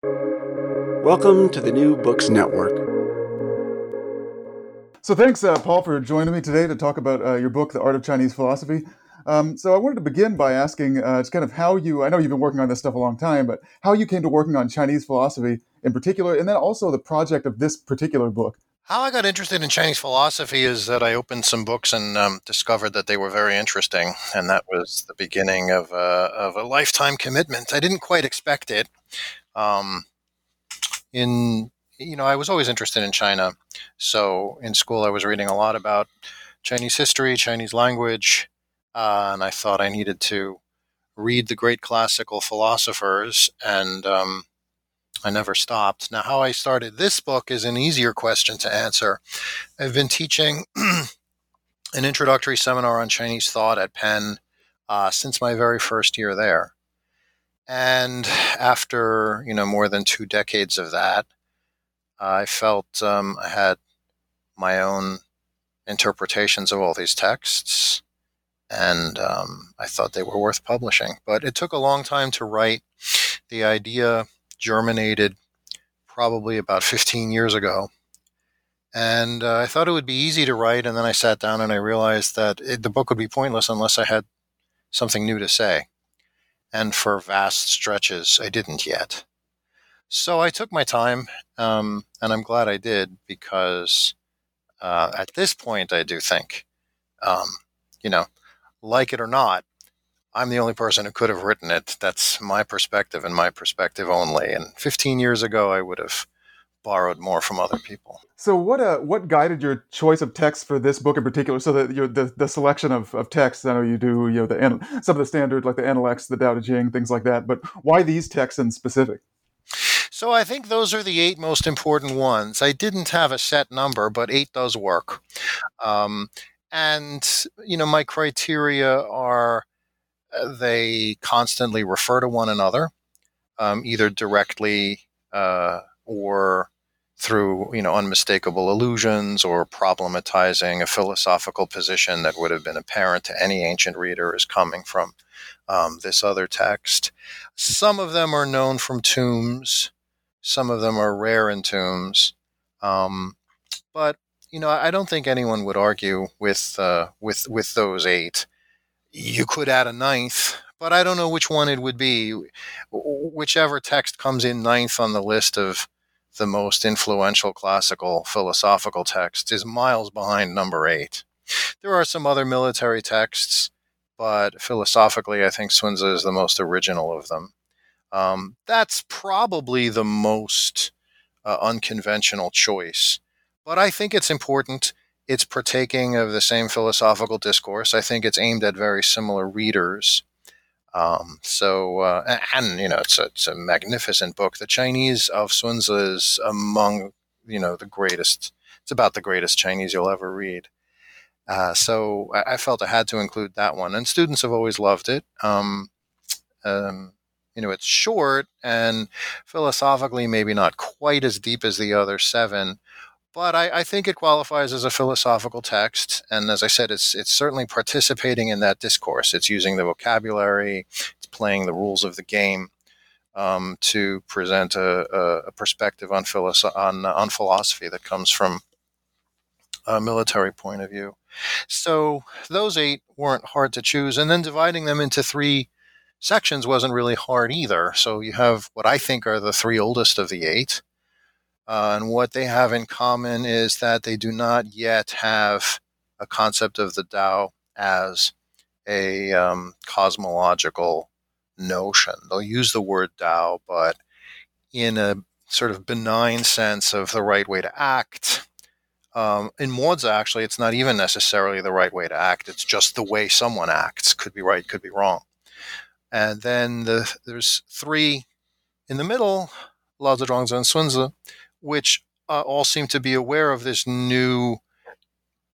Welcome to the New Books Network. So, thanks, uh, Paul, for joining me today to talk about uh, your book, The Art of Chinese Philosophy. Um, so, I wanted to begin by asking uh, just kind of how you, I know you've been working on this stuff a long time, but how you came to working on Chinese philosophy in particular, and then also the project of this particular book. How I got interested in Chinese philosophy is that I opened some books and um, discovered that they were very interesting, and that was the beginning of a, of a lifetime commitment. I didn't quite expect it. Um, in you know, I was always interested in China, so in school I was reading a lot about Chinese history, Chinese language, uh, and I thought I needed to read the great classical philosophers and um, I never stopped. Now, how I started this book is an easier question to answer. I've been teaching an introductory seminar on Chinese thought at Penn uh, since my very first year there. And after, you know, more than two decades of that, I felt um, I had my own interpretations of all these texts, and um, I thought they were worth publishing. But it took a long time to write. The idea germinated probably about 15 years ago. And uh, I thought it would be easy to write. And then I sat down and I realized that it, the book would be pointless unless I had something new to say. And for vast stretches, I didn't yet. So I took my time, um, and I'm glad I did because uh, at this point, I do think, um, you know, like it or not, I'm the only person who could have written it. That's my perspective and my perspective only. And 15 years ago, I would have borrowed more from other people. So, what uh, what guided your choice of text for this book in particular? So that the, the selection of, of texts. I know you do you know the some of the standard like the Analects, the Tao Te Ching, things like that. But why these texts in specific? So I think those are the eight most important ones. I didn't have a set number, but eight does work. Um, and you know, my criteria are uh, they constantly refer to one another, um, either directly uh, or through you know unmistakable allusions or problematizing a philosophical position that would have been apparent to any ancient reader as coming from um, this other text. Some of them are known from tombs. Some of them are rare in tombs. Um, but you know, I don't think anyone would argue with uh, with with those eight. You could add a ninth, but I don't know which one it would be. Whichever text comes in ninth on the list of the most influential classical philosophical text, is miles behind number eight. There are some other military texts, but philosophically, I think Sunzi is the most original of them. Um, that's probably the most uh, unconventional choice, but I think it's important it's partaking of the same philosophical discourse. I think it's aimed at very similar readers. Um, so, uh, and, you know, it's a, it's a magnificent book. The Chinese of Sunzi is among, you know, the greatest. It's about the greatest Chinese you'll ever read. Uh, so I, I, felt I had to include that one, and students have always loved it. Um, um, you know, it's short and philosophically maybe not quite as deep as the other seven, but I, I, think it qualifies as a philosophical text. And as I said, it's it's certainly participating in that discourse. It's using the vocabulary, it's playing the rules of the game um, to present a, a, perspective on, philosoph- on on philosophy that comes from a military point of view. So those eight weren't hard to choose, and then dividing them into three sections wasn't really hard either. So you have what I think are the three oldest of the eight uh, and what they have in common is that they do not yet have a concept of the Tao as a um, cosmological notion. They'll use the word Tao, but in a sort of benign sense of the right way to act. Um, in Mozi, actually, it's not even necessarily the right way to act. It's just the way someone acts. Could be right, could be wrong. And then the, there's three in the middle, Lao Tzu, Zhuangzi, and Sunzi, which uh, all seem to be aware of this new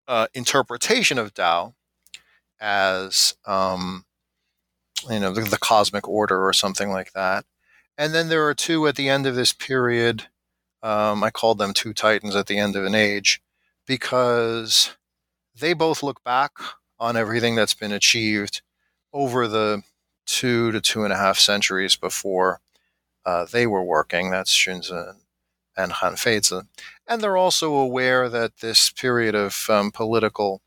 uh, interpretation of Tao as, um, you know, the, the, cosmic order or something like that. And then there are two at the end of this period. Um, I called them two titans at the end of an age because they both look back on everything that's been achieved over the two to two and a half centuries before uh, they were working. That's Xunzi and Han Feizi. And they're also aware that this period of um, political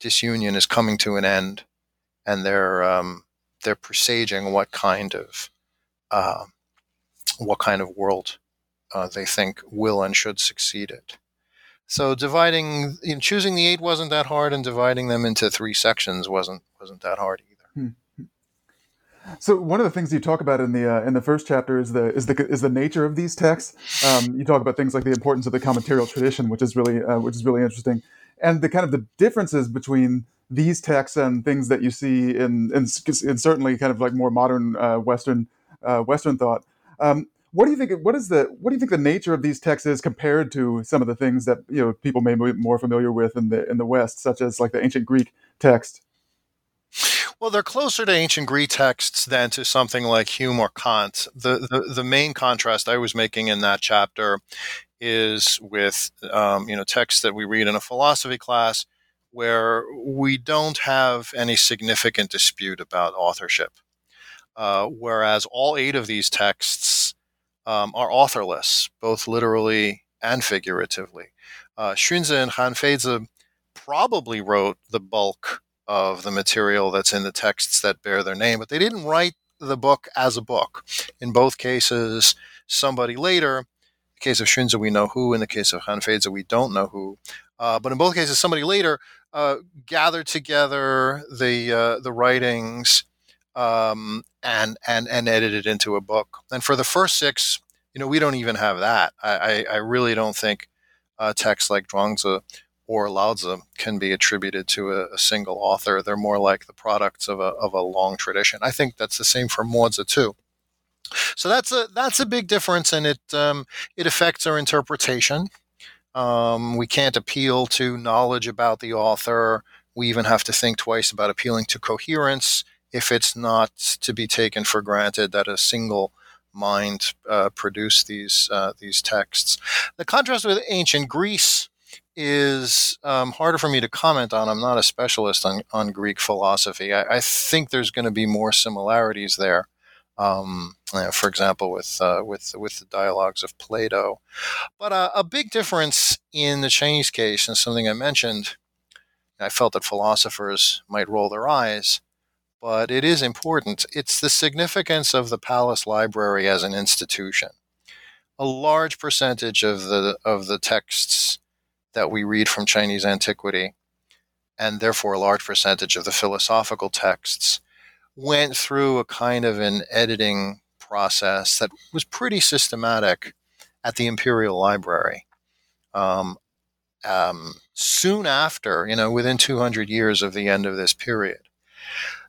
disunion is coming to an end, and they're um, they're presaging what kind of uh, what kind of world uh, they think will and should succeed it. So dividing, you know, choosing the eight wasn't that hard, and dividing them into three sections wasn't wasn't that hard either. So one of the things you talk about in the uh, in the first chapter is the is the is the nature of these texts. Um, you talk about things like the importance of the commentarial tradition, which is really uh, which is really interesting, and the kind of the differences between these texts and things that you see in in, in certainly kind of like more modern uh, Western uh, Western thought. Um, what do you think? What is the what do you think the nature of these texts is compared to some of the things that you know people may be more familiar with in the in the West, such as like the ancient Greek text? Well, they're closer to ancient Greek texts than to something like Hume or Kant. The, the, the main contrast I was making in that chapter is with um, you know texts that we read in a philosophy class where we don't have any significant dispute about authorship. Uh, whereas all eight of these texts um, are authorless, both literally and figuratively. Uh, and Han Feizi probably wrote the bulk of the material that's in the texts that bear their name, but they didn't write the book as a book. In both cases, somebody later, in the case of Xunzi, we know who, in the case of Han Feizi, we don't know who. Uh, but in both cases, somebody later uh, gathered together the uh, the writings um, and and and edited into a book. And for the first six, you know, we don't even have that. I, I, I really don't think uh, texts like Zhuangzi or Laozi can be attributed to a, a, single author. They're more like the products of a, of a long tradition. I think that's the same for Mozi too. So that's a that's a big difference, and it um, it affects our interpretation. Um, we can't appeal to knowledge about the author. We even have to think twice about appealing to coherence if it's not to be taken for granted that a single mind uh, produced these uh, these texts. The contrast with ancient Greece is um, harder for me to comment on. I'm not a specialist on, on Greek philosophy. I, I think there's going to be more similarities there. Um, for example, with uh, with with the dialogues of Plato, but uh, a big difference in the Chinese case, and something I mentioned, I felt that philosophers might roll their eyes, but it is important. It's the significance of the Palace Library as an institution. A large percentage of the of the texts that we read from Chinese antiquity, and therefore a large percentage of the philosophical texts, went through a kind of an editing process that was pretty systematic at the Imperial Library. Um, um, soon after, you know, within 200 years of the end of this period.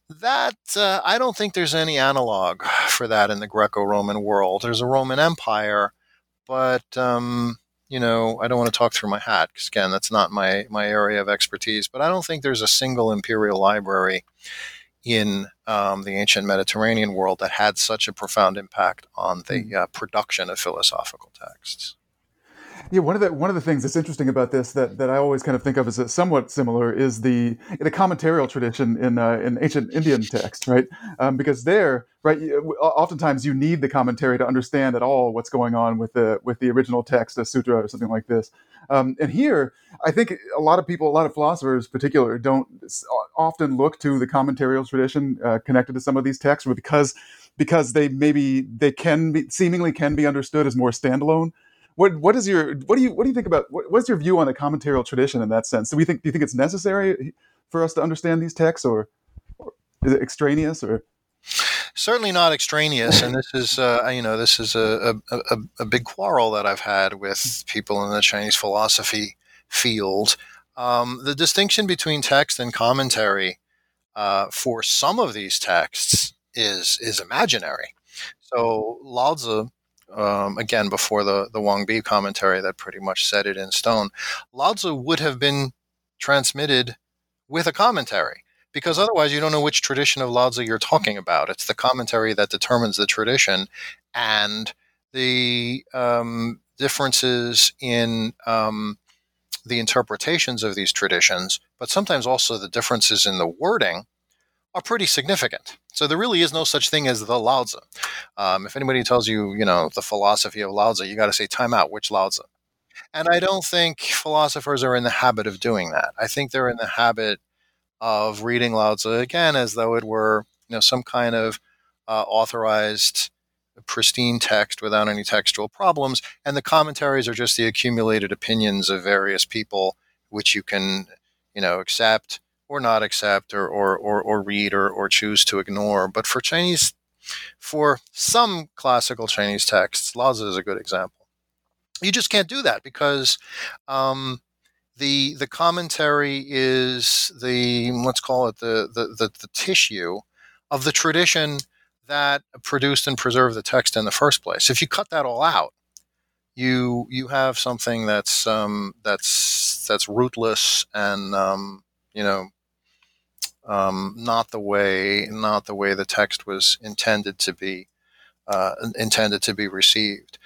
That, uh, I don't think there's any analog for that in the Greco Roman world. There's a Roman Empire, but um, you know, I don't want to talk through my hat because again, that's not my my area of expertise. But I don't think there's a single imperial library in um, the ancient Mediterranean world that had such a profound impact on the hmm. uh, production of philosophical texts. Yeah, one of the one of the things that's interesting about this that, that I always kind of think of as somewhat similar is the the commentarial tradition in uh, in ancient Indian text, right? Um, because there, right, oftentimes you need the commentary to understand at all what's going on with the with the original text, a sutra or something like this. Um, and here, I think a lot of people, a lot of philosophers, in particular, don't often look to the commentarial tradition uh, connected to some of these texts, because because they maybe they can be seemingly can be understood as more standalone what what is your what do you what do you think about what, what's your view on the commentarial tradition in that sense? Do we think do you think it's necessary for us to understand these texts, or, or is it extraneous, or certainly not extraneous? and this is uh, you know this is a, a, a big quarrel that I've had with people in the Chinese philosophy field. Um, the distinction between text and commentary uh, for some of these texts is is imaginary. So Laozi um, again before the the Wang Bi commentary that pretty much set it in stone. Lao would have been transmitted with a commentary because otherwise you don't know which tradition of Lao you're talking about. It's the commentary that determines the tradition and the um, differences in um, the interpretations of these traditions, but sometimes also the differences in the wording are pretty significant. So there really is no such thing as the Lao Tzu. Um, if anybody tells you, you know, the philosophy of Lao Tzu, you got to say, time out, which Lao Tzu? And I don't think philosophers are in the habit of doing that. I think they're in the habit of reading Lao Tzu again as though it were, you know, some kind of uh, authorized, pristine text without any textual problems, and the commentaries are just the accumulated opinions of various people, which you can, you know, accept or not accept or, or, or, or read or, or choose to ignore. But for Chinese, for some classical Chinese texts, Lao Tzu is a good example. You just can't do that because um, the the commentary is the let's call it the, the the, the tissue of the tradition that produced and preserved the text in the first place. If you cut that all out, you you have something that's um, that's that's rootless and um, you know um, not the way not the way the text was intended to be uh, intended to be received.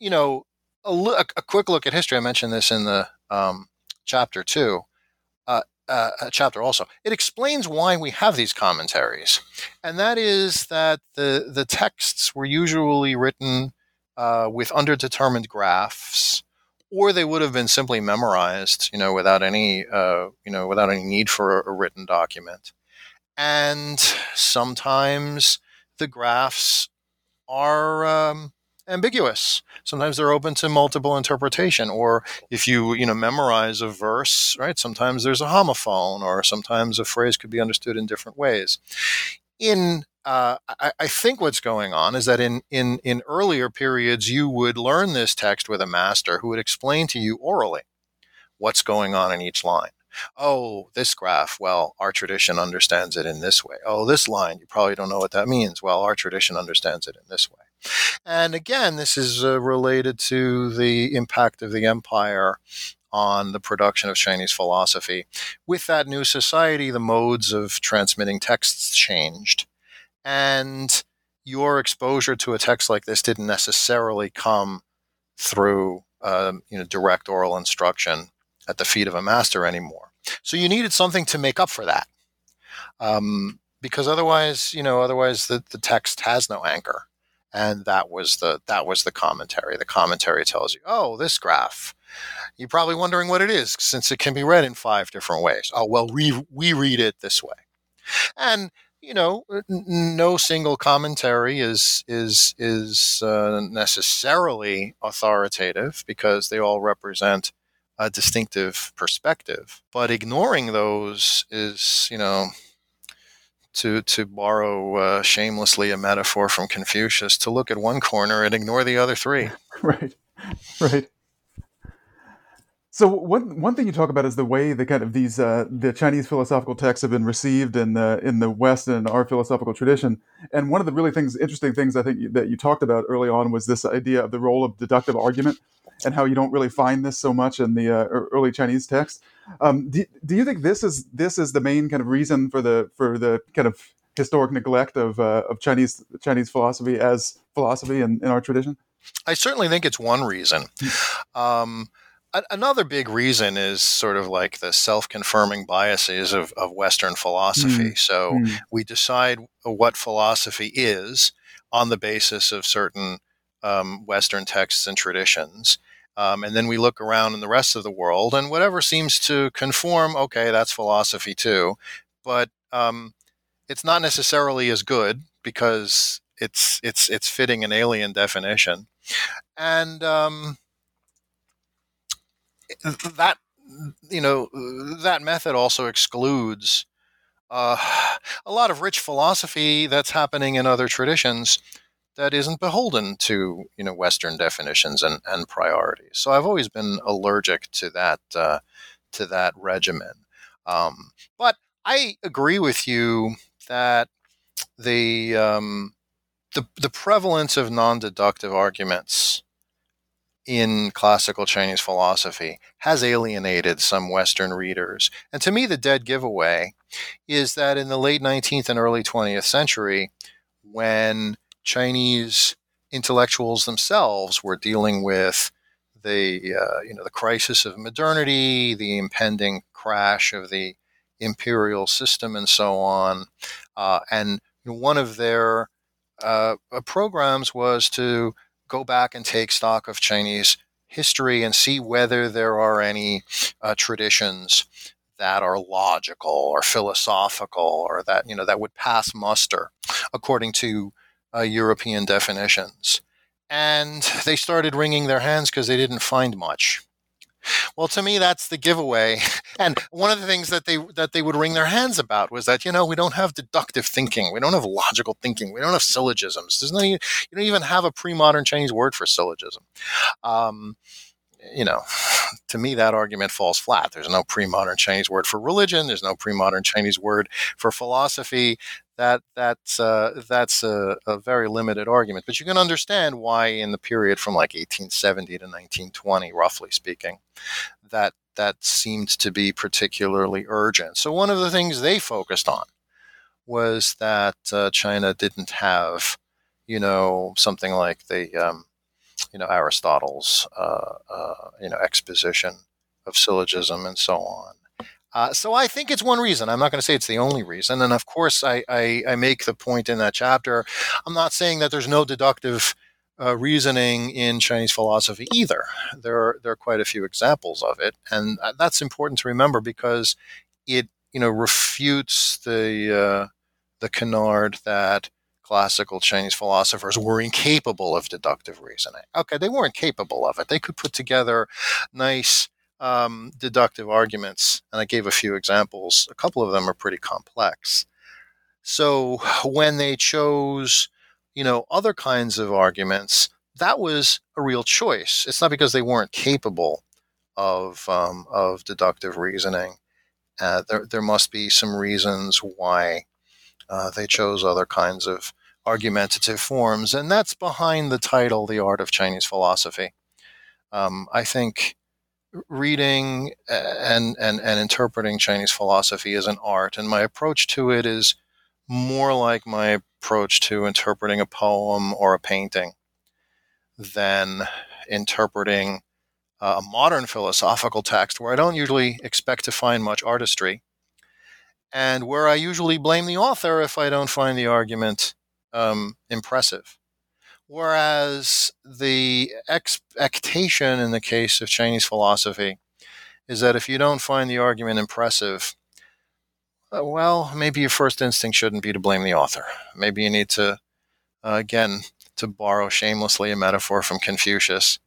You know, a, look, a, quick look at history. I mentioned this in the um, chapter two. Uh, uh, chapter also it explains why we have these commentaries, and that is that the the texts were usually written uh, with underdetermined graphs or they would have been simply memorized, you know, without any, uh, you know, without any need for a, a written document. And sometimes the graphs are um, ambiguous. Sometimes they're open to multiple interpretation. Or if you, you know, memorize a verse, right? Sometimes there's a homophone, or sometimes a phrase could be understood in different ways. In uh, I, I, think what's going on is that in, in, in earlier periods, you would learn this text with a master who would explain to you orally what's going on in each line. Oh, this graph, well, our tradition understands it in this way. Oh, this line, you probably don't know what that means. Well, our tradition understands it in this way. And again, this is uh, related to the impact of the empire on the production of Chinese philosophy. With that new society, the modes of transmitting texts changed. And your exposure to a text like this didn't necessarily come through um, you know direct oral instruction at the feet of a master anymore. So you needed something to make up for that, um, because otherwise, you know, otherwise the, the text has no anchor, and that was the that was the commentary. The commentary tells you, oh, this graph. You're probably wondering what it is, since it can be read in five different ways. Oh, well, we we read it this way, and you know, no single commentary is is is uh, necessarily authoritative because they all represent a distinctive perspective. But ignoring those is, you know, to to borrow uh, shamelessly a metaphor from Confucius, to look at one corner and ignore the other three. Right, right. So one one thing you talk about is the way the kind of these uh, the Chinese philosophical texts have been received in the in the West and our philosophical tradition. And one of the really things interesting things I think that you talked about early on was this idea of the role of deductive argument and how you don't really find this so much in the uh, early Chinese text. Um, do, do you think this is this is the main kind of reason for the for the kind of historic neglect of uh, of Chinese Chinese philosophy as philosophy in, in our tradition? I certainly think it's one reason. Hmm. Another big reason is sort of like the self-confirming biases of, of Western philosophy. Mm. So mm. we decide what philosophy is on the basis of certain um, Western texts and traditions. Um, and then we look around in the rest of the world, and whatever seems to conform, okay, that's philosophy too. But um, it's not necessarily as good because it's it's it's fitting an alien definition, and um, that you know that method also excludes uh, a lot of rich philosophy that's happening in other traditions that isn't beholden to you know Western definitions and, and priorities. So I've always been allergic to that uh, to that regimen. Um, but I agree with you that the um, the, the prevalence of non-deductive arguments in classical Chinese philosophy has alienated some Western readers. And to me, the dead giveaway is that in the late 19th and early 20th century, when Chinese intellectuals themselves were dealing with the uh, you know the crisis of modernity, the impending crash of the imperial system and so on. Uh, and one of their uh, programs was to go back and take stock of Chinese history and see whether there are any uh, traditions that are logical or philosophical or that you know that would pass muster according to uh, European definitions. And they started wringing their hands because they didn't find much. Well, to me, that's the giveaway. And one of the things that they that they would wring their hands about was that you know we don't have deductive thinking, we don't have logical thinking, we don't have syllogisms. There's no you don't even have a pre-modern Chinese word for syllogism. Um, you know, to me, that argument falls flat. There's no pre modern Chinese word for religion. There's no pre modern Chinese word for philosophy. That that's uh, that's a, a, very limited argument. But you can understand why, in the period from like 1870 to 1920, roughly speaking, that that seemed to be particularly urgent. So one of the things they focused on was that uh, China didn't have, you know, something like the um, you know Aristotle's uh, uh, you know exposition of syllogism and so on. Uh, so I think it's one reason. I'm not going to say it's the only reason. And of course, I, I, I, make the point in that chapter. I'm not saying that there's no deductive uh, reasoning in Chinese philosophy either. There are there are quite a few examples of it, and uh, that's important to remember because it you know refutes the uh, the canard that classical Chinese philosophers were incapable of deductive reasoning. Okay, they weren't capable of it. They could put together nice um, deductive arguments, and I gave a few examples. A couple of them are pretty complex. So when they chose, you know, other kinds of arguments, that was a real choice. It's not because they weren't capable of um, of deductive reasoning. Uh, there, there must be some reasons why uh, they chose other kinds of argumentative forms, and that's behind the title, The Art of Chinese Philosophy. Um, I think reading and, and, and interpreting Chinese philosophy is an art, and my approach to it is more like my approach to interpreting a poem or a painting than interpreting a modern philosophical text where I don't usually expect to find much artistry and where I usually blame the author if I don't find the argument um, impressive. Whereas the expectation in the case of Chinese philosophy is that if you don't find the argument impressive, uh, well, maybe your first instinct shouldn't be to blame the author. Maybe you need to, uh, again, to borrow shamelessly a metaphor from Confucius,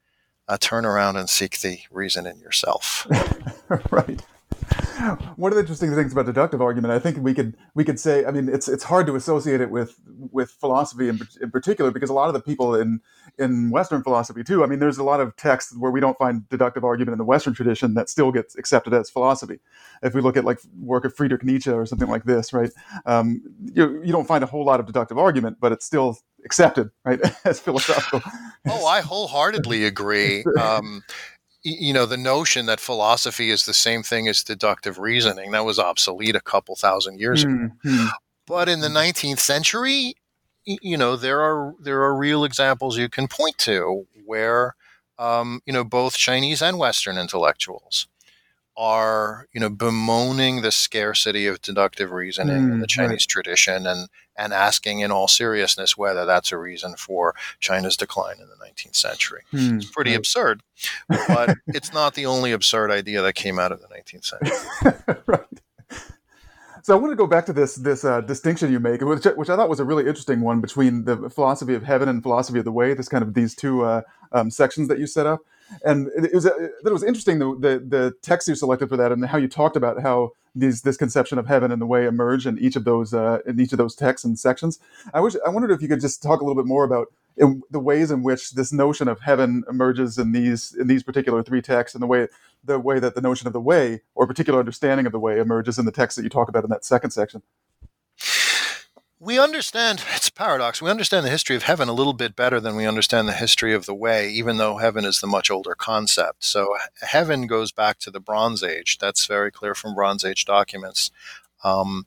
uh, turn around and seek the reason in yourself. right. one of the interesting things about deductive argument, I think we could we could say, I mean, it's it's hard to associate it with with philosophy in, in particular because a lot of the people in in Western philosophy too. I mean, there's a lot of texts where we don't find deductive argument in the Western tradition that still gets accepted as philosophy. If we look at like work of Friedrich Nietzsche or something like this, right? Um, you you don't find a whole lot of deductive argument, but it's still accepted, right, as philosophical. Oh, I wholeheartedly agree. Um, you know the notion that philosophy is the same thing as deductive reasoning that was obsolete a couple thousand years mm-hmm. ago but in the 19th century you know there are there are real examples you can point to where um, you know both chinese and western intellectuals are you know bemoaning the scarcity of deductive reasoning mm, in the Chinese right. tradition and and asking in all seriousness whether that's a reason for China's decline in the 19th century. Mm, it's pretty right. absurd, but it's not the only absurd idea that came out of the 19th century. right. So I want to go back to this this uh, distinction you make, which, which, I thought was a really interesting one between the philosophy of heaven and philosophy of the way. This kind of these two uh, um, sections that you set up, and it, was that it was interesting the, the, the text you selected for that and how you talked about how these this conception of heaven and the way emerge in each of those uh, in each of those texts and sections. I wish I wondered if you could just talk a little bit more about in the ways in which this notion of heaven emerges in these in these particular three texts and the way the way that the notion of the way or particular understanding of the way emerges in the text that you talk about in that second section we understand it's a paradox we understand the history of heaven a little bit better than we understand the history of the way even though heaven is the much older concept so heaven goes back to the bronze age that's very clear from bronze age documents um,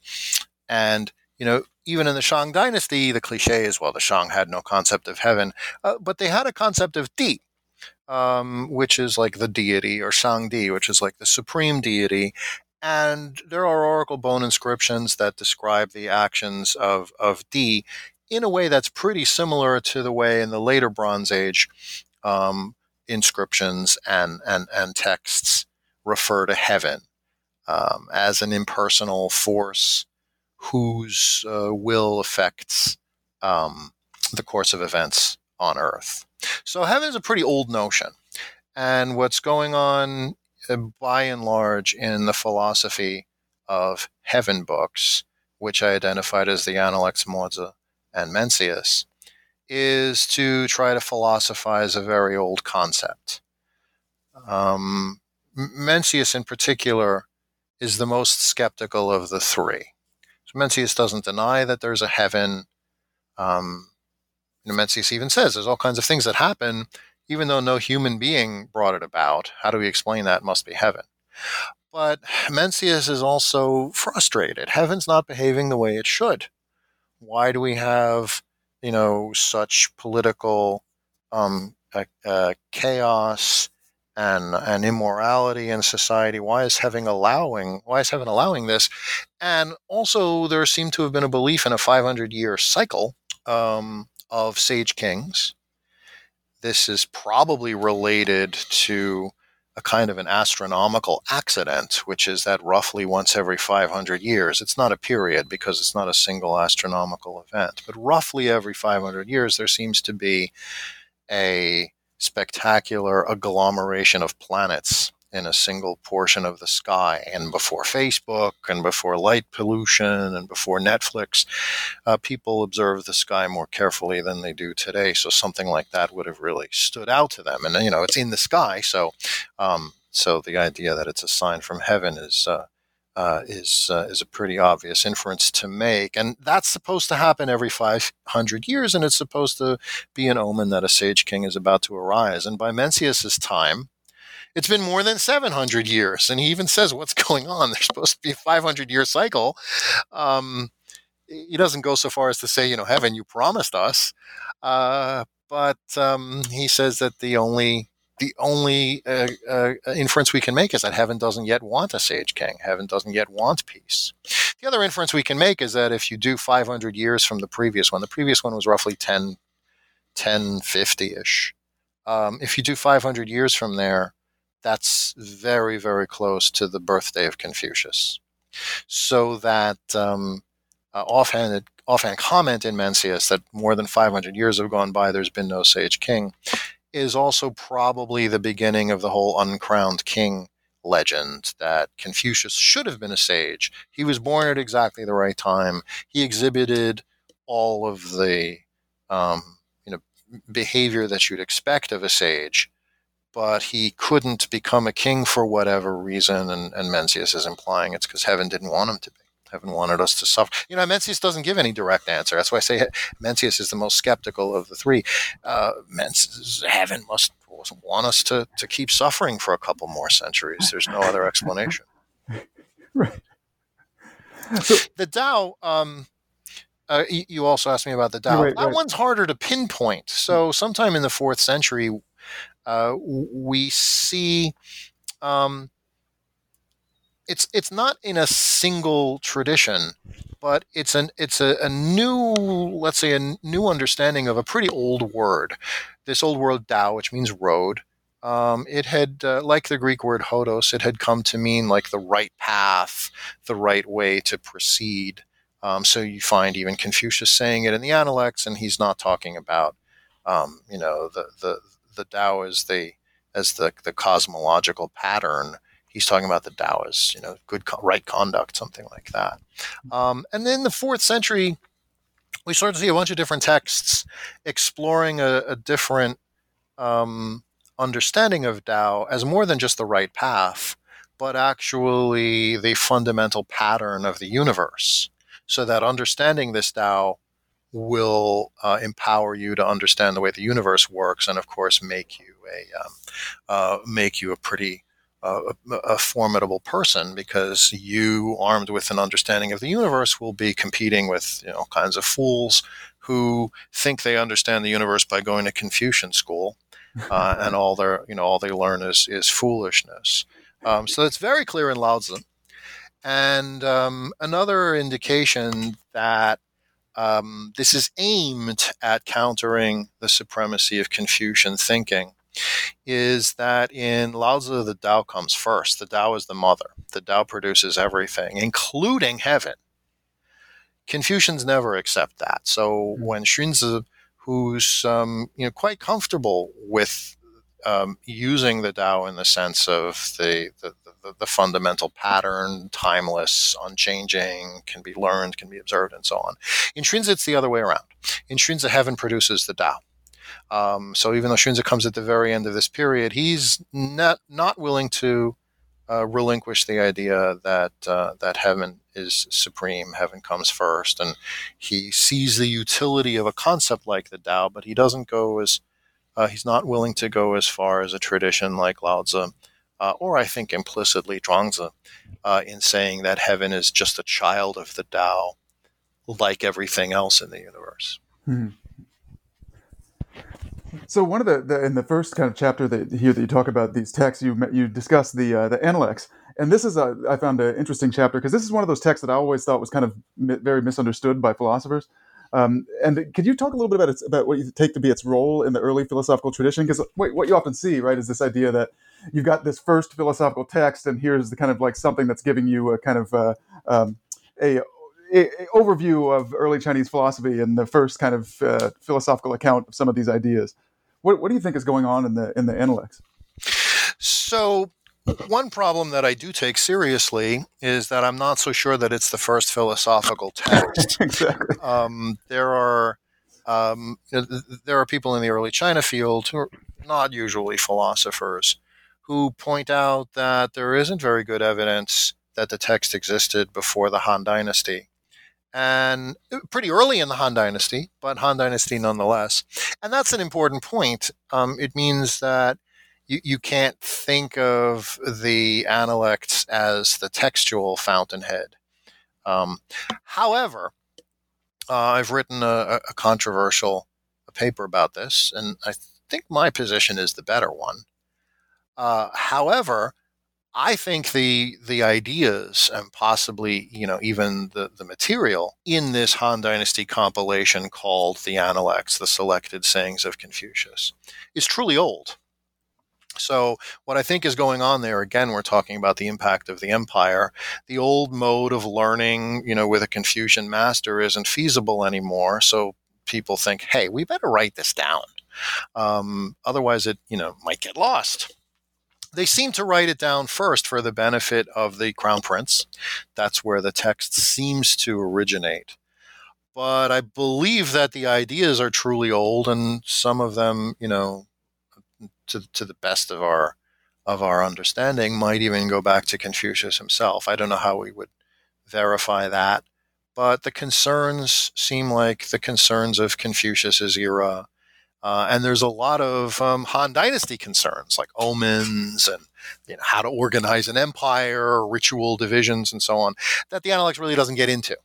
and you know even in the Shang dynasty, the cliche is, well, the Shang had no concept of heaven, uh, but they had a concept of Di, um, which is like the deity, or Shang Di, which is like the supreme deity. And there are oracle bone inscriptions that describe the actions of, of Di in a way that's pretty similar to the way in the later Bronze Age um, inscriptions and, and, and texts refer to heaven um, as an impersonal force whose uh, will affects um, the course of events on Earth. So heaven is a pretty old notion. And what's going on by and large in the philosophy of heaven books, which I identified as the Analects, Mozi, and Mencius, is to try to philosophize a very old concept. Um, Mencius, in particular, is the most skeptical of the three. So Mencius doesn't deny that there's a heaven. Um, Mencius even says there's all kinds of things that happen, even though no human being brought it about. How do we explain that? It must be heaven. But Mencius is also frustrated. Heaven's not behaving the way it should. Why do we have, you know, such political um, uh, uh, chaos and and immorality in society? Why is heaven allowing? Why is heaven allowing this? And also, there seemed to have been a belief in a 500 year cycle um, of sage kings. This is probably related to a kind of an astronomical accident, which is that roughly once every 500 years, it's not a period because it's not a single astronomical event, but roughly every 500 years, there seems to be a spectacular agglomeration of planets in a single portion of the sky. And before Facebook and before light pollution and before Netflix, uh, people observed the sky more carefully than they do today. So something like that would have really stood out to them. And, you know, it's in the sky. So, um, so the idea that it's a sign from heaven is, uh, uh, is uh, is a pretty obvious inference to make, and that's supposed to happen every 500 years, and it's supposed to be an omen that a sage king is about to arise. And by Mencius's time, it's been more than 700 years. And he even says what's going on. There's supposed to be a 500 year cycle. Um, he doesn't go so far as to say, you know, heaven, you promised us. Uh, but um, he says that the only the only uh, uh, inference we can make is that heaven doesn't yet want a sage king. Heaven doesn't yet want peace. The other inference we can make is that if you do 500 years from the previous one, the previous one was roughly 10, 1050 ish. Um, if you do 500 years from there, that's very, very close to the birthday of Confucius. So that um, uh, offhand, offhand comment in Mencius that more than 500 years have gone by, there's been no sage king, is also probably the beginning of the whole uncrowned king legend that Confucius should have been a sage. He was born at exactly the right time. He exhibited all of the um, you know behavior that you'd expect of a sage but he couldn't become a king for whatever reason. And, and Mencius is implying it's because heaven didn't want him to be. Heaven wanted us to suffer. You know, Mencius doesn't give any direct answer. That's why I say Mencius is the most skeptical of the three. Uh, Mencius, heaven must want us to, to keep suffering for a couple more centuries. There's no other explanation. right. the Tao, um, uh, you also asked me about the Tao. Right, that right. one's harder to pinpoint. So, sometime in the fourth century, uh, we see um, it's it's not in a single tradition, but it's an it's a, a, new let's say a new understanding of a pretty old word. This old word Tao, which means road. Um, it had, uh, like the Greek word hodos, it had come to mean like the right path, the right way to proceed. Um, so you find even Confucius saying it in the Analects, and he's not talking about, um, you know, the, the the Tao as the as the the cosmological pattern. He's talking about the Tao as you know good right conduct, something like that. Um, and then the fourth century, we start to see a bunch of different texts exploring a, a different um, understanding of Tao as more than just the right path, but actually the fundamental pattern of the universe. So that understanding this Tao will uh, empower you to understand the way the universe works, and of course, make you a um, uh, make you a pretty uh, a, a, formidable person because you, armed with an understanding of the universe, will be competing with you know kinds of fools who think they understand the universe by going to Confucian school, uh, and all their you know all they learn is is foolishness. Um, so it's very clear in Lao Tzu And um, another indication that um, this is aimed at countering the supremacy of Confucian thinking is that in Lao Tzu, the Tao comes first. The Tao is the mother. The Tao produces everything, including heaven. Confucians never accept that. So hmm. when Xunzi, who's um, you know quite comfortable with um, using the Tao in the sense of the, the, the, the, fundamental pattern, timeless, unchanging, can be learned, can be observed, and so on. In it's the other way around. In heaven produces the Tao. Um, so even though Xunzi comes at the very end of this period, he's not not willing to uh, relinquish the idea that uh, that heaven is supreme, heaven comes first, and he sees the utility of a concept like the Tao, but he doesn't go as uh, he's not willing to go as far as a tradition like Lao Tzu, uh, or I think implicitly Zhuangzi, uh, in saying that heaven is just a child of the Tao, like everything else in the universe. Hmm. So one of the, the, in the first kind of chapter that here that you talk about these texts, you you discuss the uh, the Analects, and this is a I found an interesting chapter because this is one of those texts that I always thought was kind of mi- very misunderstood by philosophers. Um, and could you talk a little bit about its, about what you take to be its role in the early philosophical tradition? Because what, you often see, right, is this idea that you've got this first philosophical text, and here's the kind of like something that's giving you a kind of uh, um, a, a, a, overview of early Chinese philosophy and the first kind of uh, philosophical account of some of these ideas. What, what do you think is going on in the in the Analects? So one problem that I do take seriously is that I'm not so sure that it's the first philosophical text. exactly. Um, there are um, there are people in the early China field who are not usually philosophers who point out that there isn't very good evidence that the text existed before the Han Dynasty. And uh, pretty early in the Han Dynasty, but Han Dynasty nonetheless. And that's an important point. Um, it means that you, you can't think of the analects as the textual fountainhead. Um, however, uh, I've written a, a controversial paper about this, and I think my position is the better one. Uh, however, I think the the ideas and possibly you know even the the material in this Han Dynasty compilation called the Analects, the Selected Sayings of Confucius, is truly old. So, what I think is going on there, again, we're talking about the impact of the empire. The old mode of learning, you know, with a Confucian master isn't feasible anymore. So, people think, hey, we better write this down. Um, otherwise, it, you know, might get lost. They seem to write it down first for the benefit of the crown prince. That's where the text seems to originate but I believe that the ideas are truly old, and some of them, you know, to, to the best of our of our understanding might even go back to Confucius himself. I don't know how we would verify that, but the concerns seem like the concerns of Confucius's era. Uh, and there's a lot of um, Han Dynasty concerns, like omens and you know, how to organize an empire, ritual divisions, and so on, that the Analects really doesn't get into.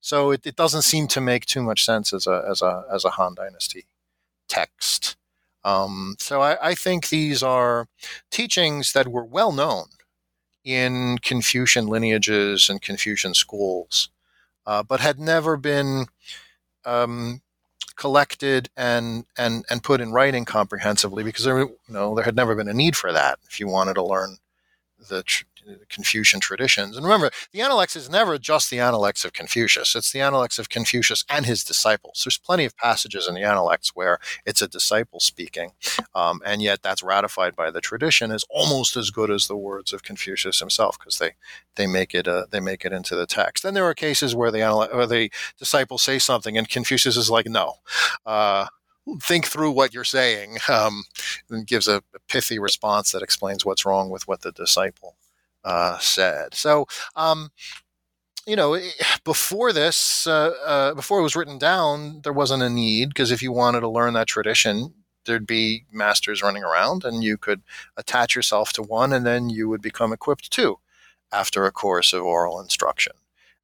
So it, it doesn't seem to make too much sense as a as a as a Han Dynasty text. Um, so I, I, think these are teachings that were well known in Confucian lineages and Confucian schools, uh, but had never been um, collected and, and, and put in writing comprehensively because there, you know, there had never been a need for that if you wanted to learn the tr- Confucian traditions. And remember, the Analects is never just the Analects of Confucius, it's the Analects of Confucius and his disciples. There's plenty of passages in the Analects where it's a disciple speaking, um, and yet that's ratified by the tradition as almost as good as the words of Confucius himself because they, they, make it, uh, they make it into the text. Then there are cases where the, Analect, where the disciples say something and Confucius is like, no. Uh, think through what you're saying um, and gives a, a, pithy response that explains what's wrong with what the disciple uh, said. So, um, you know, eh, before this, uh, uh, before it was written down, there wasn't a need because if you wanted to learn that tradition, there'd be masters running around and you could attach yourself to one and then you would become equipped too after a course of oral instruction.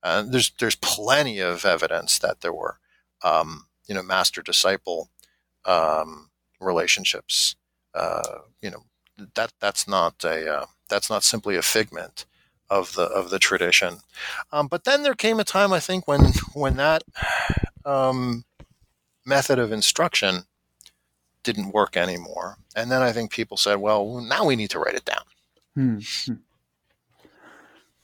Uh, there's there's plenty of evidence that there were um, you know master disciple um, relationships. Uh, you know that that's not a uh, that's not simply a figment of the of the tradition. Um, but then there came a time, I think, when when that um, method of instruction didn't work anymore, and then I think people said, "Well, now we need to write it down." Hmm.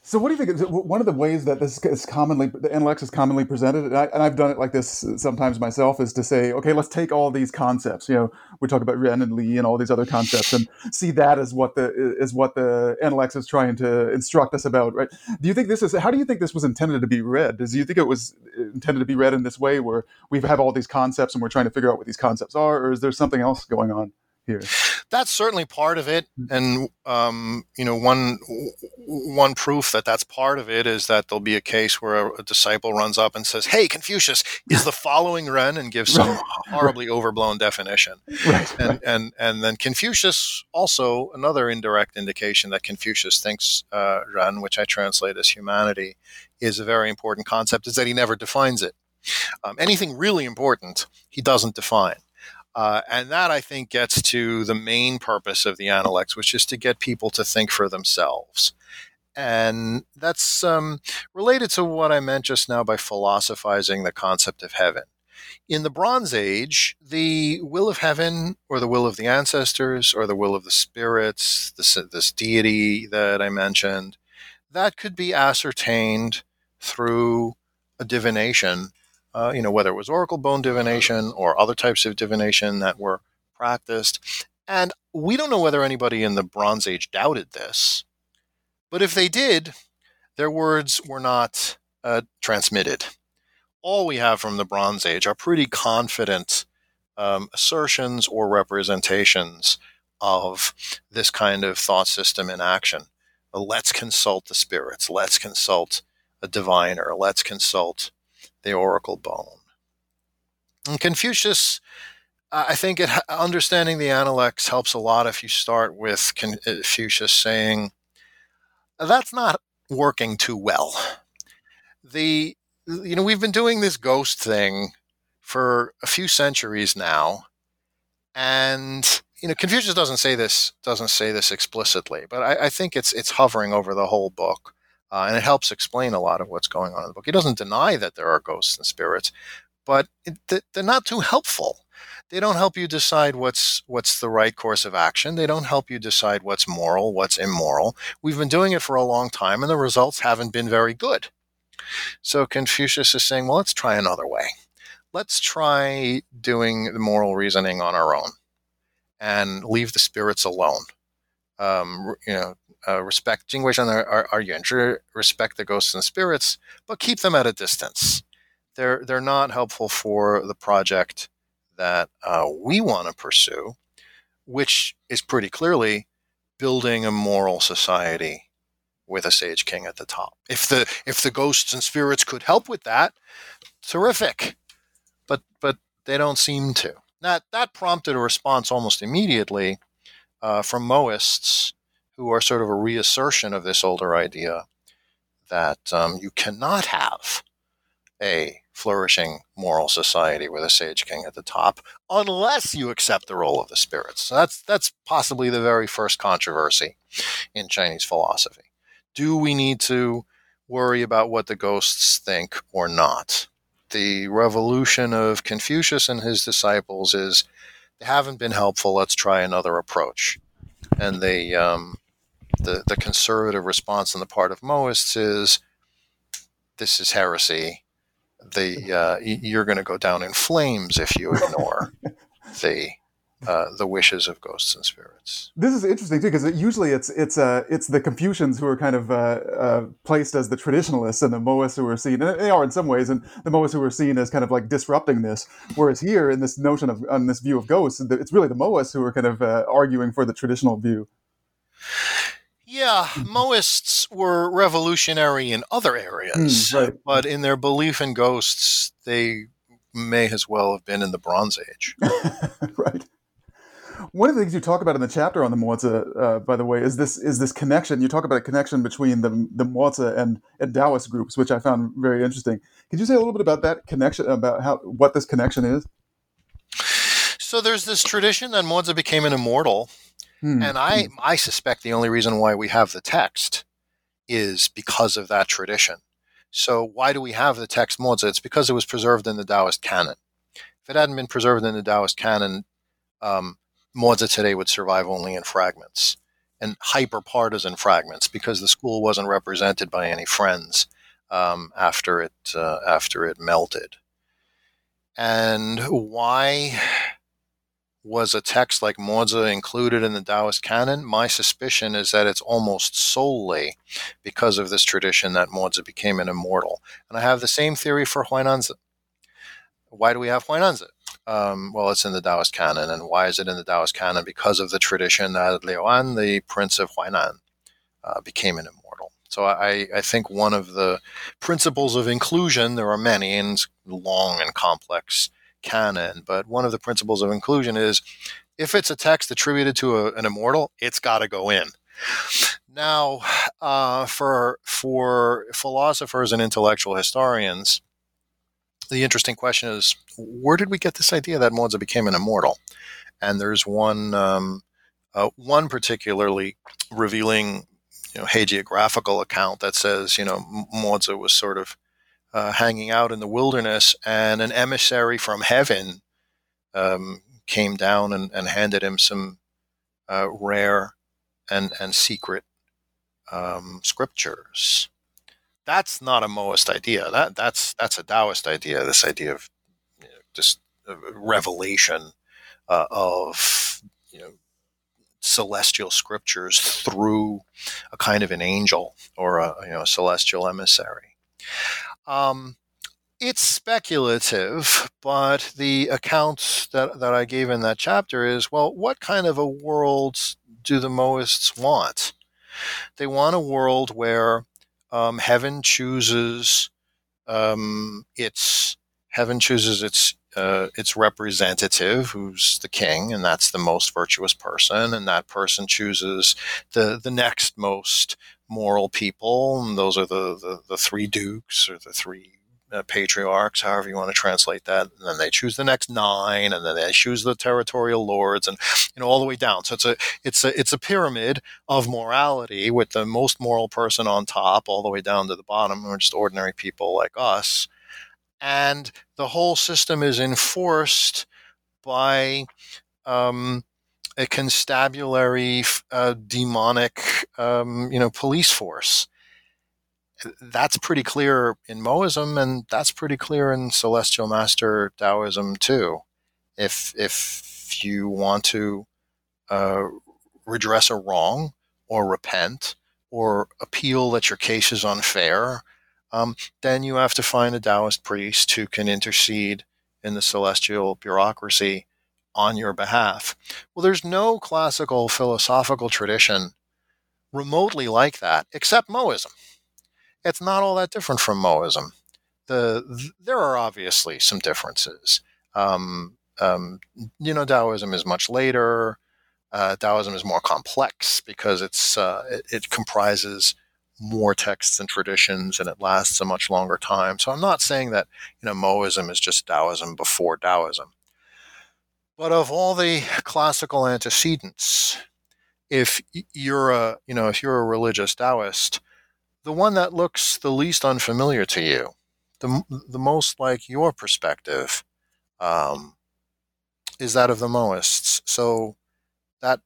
So, what do you think? One of the ways that this is commonly the Analects is commonly presented, and, I, have done it like this sometimes myself, is to say, okay, let's take all these concepts. You know, we talk about Ren and Li and all these other concepts, and see that as what the is what the Analects is trying to instruct us about, right? Do you think this is? How do you think this was intended to be read? Do you think it was intended to be read in this way, where we have all these concepts and we're trying to figure out what these concepts are, or is there something else going on? Here. That's certainly part of it, mm. and um, you know, one one proof that that's part of it is that there'll be a case where a, a disciple runs up and says, "Hey, Confucius, is the following Ren?" and gives some horribly overblown definition. Right, and right. and and then Confucius also another indirect indication that Confucius thinks uh, Ren, which I translate as humanity, is a very important concept, is that he never defines it. Um, anything really important, he doesn't define. Uh, and that I think gets to the main purpose of the Analects, which is to get people to think for themselves. And that's um, related to what I meant just now by philosophizing the concept of heaven. In the Bronze Age, the will of heaven, or the will of the ancestors, or the will of the spirits, this, this deity that I mentioned, that could be ascertained through a divination uh, you know, whether it was oracle bone divination or other types of divination that were practiced. And we don't know whether anybody in the Bronze Age doubted this, but if they did, their words were not uh, transmitted. All we have from the Bronze Age are pretty confident um, assertions or representations of this kind of thought system in action. Let's consult the spirits. Let's consult a diviner. Let's consult the oracle bone. And Confucius, I think it, understanding the Analects helps a lot if you start with uh, Confucius saying, that's not working too well. The, you know, we've been doing this ghost thing for a few centuries now. And you know, Confucius doesn't say this doesn't say this explicitly, but I, I think it's it's hovering over the whole book. Uh, and it helps explain a lot of what's going on in the book. He doesn't deny that there are ghosts and spirits, but it, they're not too helpful. They don't help you decide what's what's the right course of action. They don't help you decide what's moral, what's immoral. We've been doing it for a long time, and the results haven't been very good. So Confucius is saying, well, let's try another way. Let's try doing the moral reasoning on our own and leave the spirits alone. Um, you know, uh, respect Jing Gui Shen are, are respect the ghosts and spirits, but keep them at a distance. They're they're not helpful for the project that uh, we want to pursue, which is pretty clearly building a moral society with a sage king at the top. If the if the ghosts and spirits could help with that, terrific. But but they don't seem to. That that prompted a response almost immediately uh, from Mohists who are sort of a reassertion of this older idea that um, you cannot have a flourishing moral society with a sage king at the top unless you accept the role of the spirits. So that's that's possibly the very first controversy in Chinese philosophy. Do we need to worry about what the ghosts think or not? The revolution of Confucius and his disciples is they haven't been helpful. Let's try another approach, and they um, the, the conservative response on the part of Mohists is this is heresy. The uh, you're going to go down in flames if you ignore the uh, the wishes of ghosts and spirits. This is interesting too, because usually it's it's uh, it's the Confucians who are kind of uh, uh, placed as the traditionalists, and the Mohists who are seen, and they are in some ways, and the Mohists who are seen as kind of like disrupting this. Whereas here, in this notion of on this view of ghosts, it's really the Mohists who are kind of uh, arguing for the traditional view. Yeah, Moists were revolutionary in other areas, mm, right. but in their belief in ghosts, they may as well have been in the Bronze Age. right. One of the things you talk about in the chapter on the Mozi, uh, by the way, is this is this connection. You talk about a connection between the the and, and Taoist groups, which I found very interesting. Could you say a little bit about that connection, about how what this connection is? So there's this tradition that Mozi became an immortal Hmm. And I, I suspect the only reason why we have the text is because of that tradition. So why do we have the text Mozi? It's because it was preserved in the Taoist canon. If it hadn't been preserved in the Taoist canon, um, today would survive only in fragments and hyper partisan fragments because the school wasn't represented by any friends um, after it uh, after it melted. And why was a text like Mozi included in the Taoist canon? My suspicion is that it's almost solely because of this tradition that Mozi became an immortal. And I have the same theory for Huainanzi. Why do we have Huainanzi? Um, well, it's in the Taoist canon. And why is it in the Taoist canon? Because of the tradition that Liu An, the prince of Huainan, uh, became an immortal. So I, I think one of the principles of inclusion, there are many, and long and complex canon, but one of the principles of inclusion is if it's a text attributed to a, an immortal, it's got to go in. Now, uh, for for philosophers and intellectual historians, the interesting question is where did we get this idea that Mozi became an immortal? And there's one um, uh, one particularly revealing you know hagiographical account that says you know Mozi was sort of uh, hanging out in the wilderness, and an emissary from heaven um, came down and, and, handed him some uh, rare and and secret um, scriptures that's not a Moist idea. That that's that's a Taoist idea. This idea of you know, just revelation uh, of you know celestial scriptures through a kind of an angel or a you know a celestial emissary. Um, it's speculative, but the account that, that I gave in that chapter is well, what kind of a world do the Moists want? They want a world where um, heaven chooses um, its heaven chooses its uh, its representative, who's the king, and that's the most virtuous person, and that person chooses the the next most moral people, and those are the the, the three dukes or the three uh, patriarchs, however you want to translate that. And then they choose the next nine, and then they choose the territorial lords, and you know all the way down. So it's a it's a it's a pyramid of morality with the most moral person on top, all the way down to the bottom, We're just ordinary people like us. And the whole system is enforced by um, a constabulary, uh, demonic, um, you know, police force that's pretty clear in Moism, and that's pretty clear in Celestial Master Taoism too. If if you want to uh, redress a wrong or repent or appeal that your case is unfair, um, then you have to find a Taoist priest who can intercede in the celestial bureaucracy on your behalf. Well, there's no classical philosophical tradition remotely like that except Moism it's not all that different from Moism. The, there are obviously some differences. Um, um, you know, Taoism is much later. Uh, Taoism is more complex because it's uh, it, it, comprises more texts and traditions, and it lasts a much longer time. So I'm not saying that you know Moism is just Taoism before Taoism, but of all the classical antecedents, if you're a you know if you're a religious Taoist, the one that looks the least unfamiliar to you, the, the most like your perspective, um, is that of the Moists. So that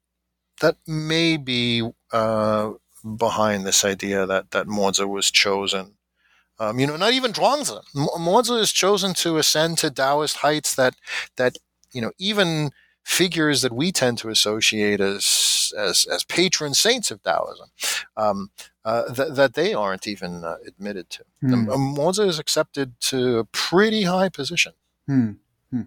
that may be uh, behind this idea that that Mozi was chosen. Um, you know, not even Zhuangzi. Mozi is chosen to ascend to Taoist heights that that you know even figures that we tend to associate as as, as patron saints of Taoism, um, uh, th- that they aren't even uh, admitted to. Hmm. Mozi is accepted to a pretty high position. Hmm. Hmm.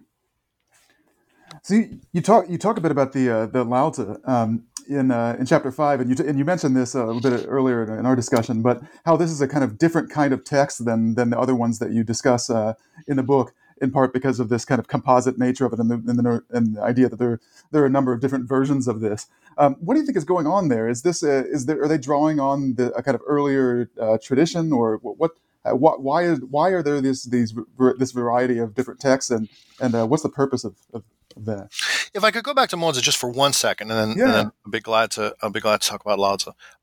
So you, you, talk you talk a bit about the uh, the Lao Tzu um, in uh, in chapter five, and you t- and you mentioned this a little bit earlier in, in, our discussion, but how this is a kind of different kind of text than than the other ones that you discuss uh, in the book in part because of this kind of composite nature of it and the, and the, and the idea that there, there are a number of different versions of this. Um, what do you think is going on there? Is this a, is there are they drawing on the a kind of earlier uh, tradition or what? Uh, what why is why are there this these this variety of different texts and and uh, what's the purpose of, of, that? If I could go back to Mozi just for one second, and then, yeah. and then I'll be glad to I'll be glad to talk about Lao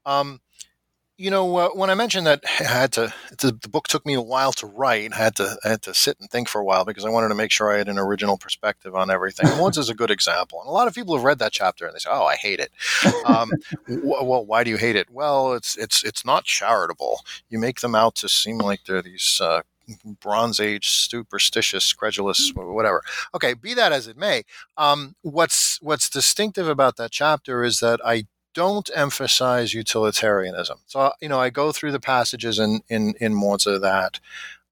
Um, you know, uh, when I mentioned that I had to, the, the, book took me a while to write. I had to, I had to sit and think for a while because I wanted to make sure I had an original perspective on everything. Once is a good example, and a lot of people have read that chapter and they say, "Oh, I hate it." Um, well, why do you hate it? Well, it's it's it's not charitable. You make them out to seem like they're these. Uh, Bronze Age, superstitious, credulous, whatever. Okay, be that as it may, um, what's what's distinctive about that chapter is that I don't emphasize utilitarianism. So, you know, I go through the passages in, in, in Mozi that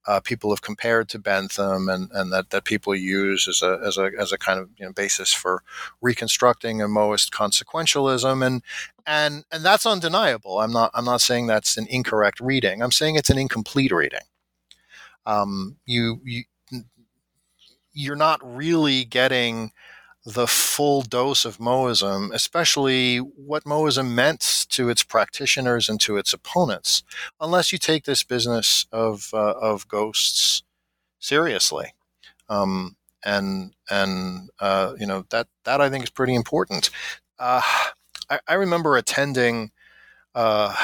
uh, people have compared to Bentham and, and that, that people use as a, as a, as a kind of you know, basis for reconstructing a Moist consequentialism. And, and, and that's undeniable. I'm not, I'm not saying that's an incorrect reading. I'm saying it's an incomplete reading. Um, you, you, you're not really getting the full dose of Moism, especially what Moism meant to its practitioners and to its opponents, unless you take this business of uh, of ghosts seriously. Um, and and uh, you know that that I think is pretty important. Uh, I, I, remember attending uh,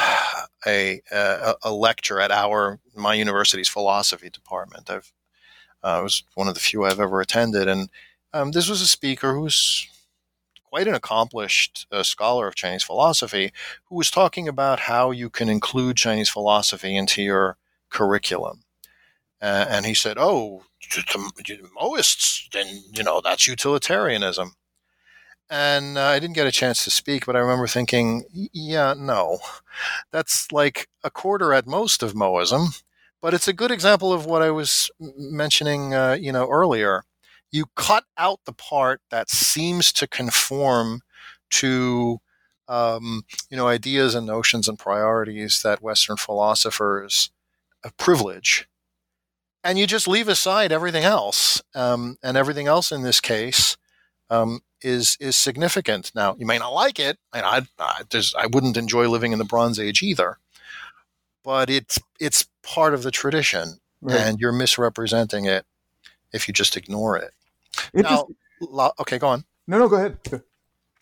a, a, a lecture at our my university's philosophy department. I've uh, it was one of the few I've ever attended, and um, this was a speaker who's quite an accomplished uh, scholar of Chinese philosophy who was talking about how you can include Chinese philosophy into your curriculum. Uh, and he said, "Oh, to, Moists, then you know that's utilitarianism." And uh, I didn't get a chance to speak, but I remember thinking, "Yeah, no, that's like a quarter at most of Moism." But it's a good example of what I was mentioning, uh, you know, earlier you cut out the part that seems to conform to um, you know ideas and notions and priorities that Western philosophers privilege, and you just leave aside everything else. Um, and everything else in this case um, is is significant. Now you may not like it, and I I, I wouldn't enjoy living in the Bronze Age either, but it's it's part of the tradition, right. and you're misrepresenting it if you just ignore it. Now, okay, go on. No, no, go ahead.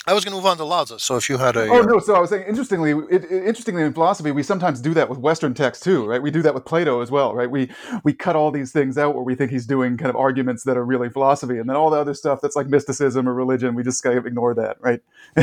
I was going to move on to Lao Tzu. So if you had a, oh uh, no, so I was saying, interestingly, it, it, interestingly in philosophy, we sometimes do that with Western texts too, right? We do that with Plato as well, right? We we cut all these things out where we think he's doing kind of arguments that are really philosophy, and then all the other stuff that's like mysticism or religion, we just kind of ignore that, right?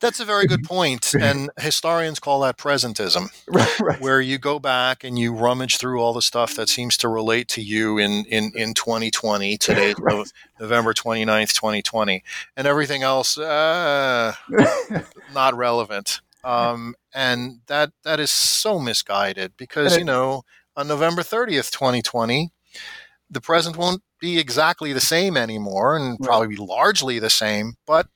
that's a very good point. point, and historians call that presentism, right, right. where you go back and you rummage through all the stuff that seems to relate to you in in in 2020 today, right. November 29th, 2020, and everything else. Uh, uh, not relevant. Um, and that that is so misguided because you know on November 30th, 2020, the present won't be exactly the same anymore, and probably be largely the same. But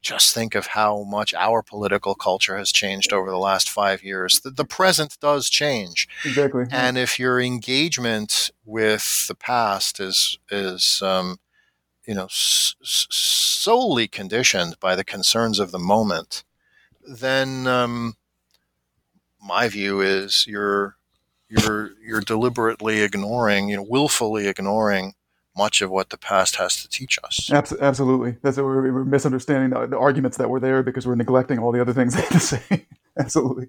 just think of how much our political culture has changed over the last five years. The, the present does change, exactly. And if your engagement with the past is is um, you know, s- solely conditioned by the concerns of the moment, then um, my view is you're you're you're deliberately ignoring, you know, willfully ignoring much of what the past has to teach us. Absolutely, that's what we're, we're misunderstanding the, the, arguments that were there because we're neglecting all the other things they had to say. Absolutely.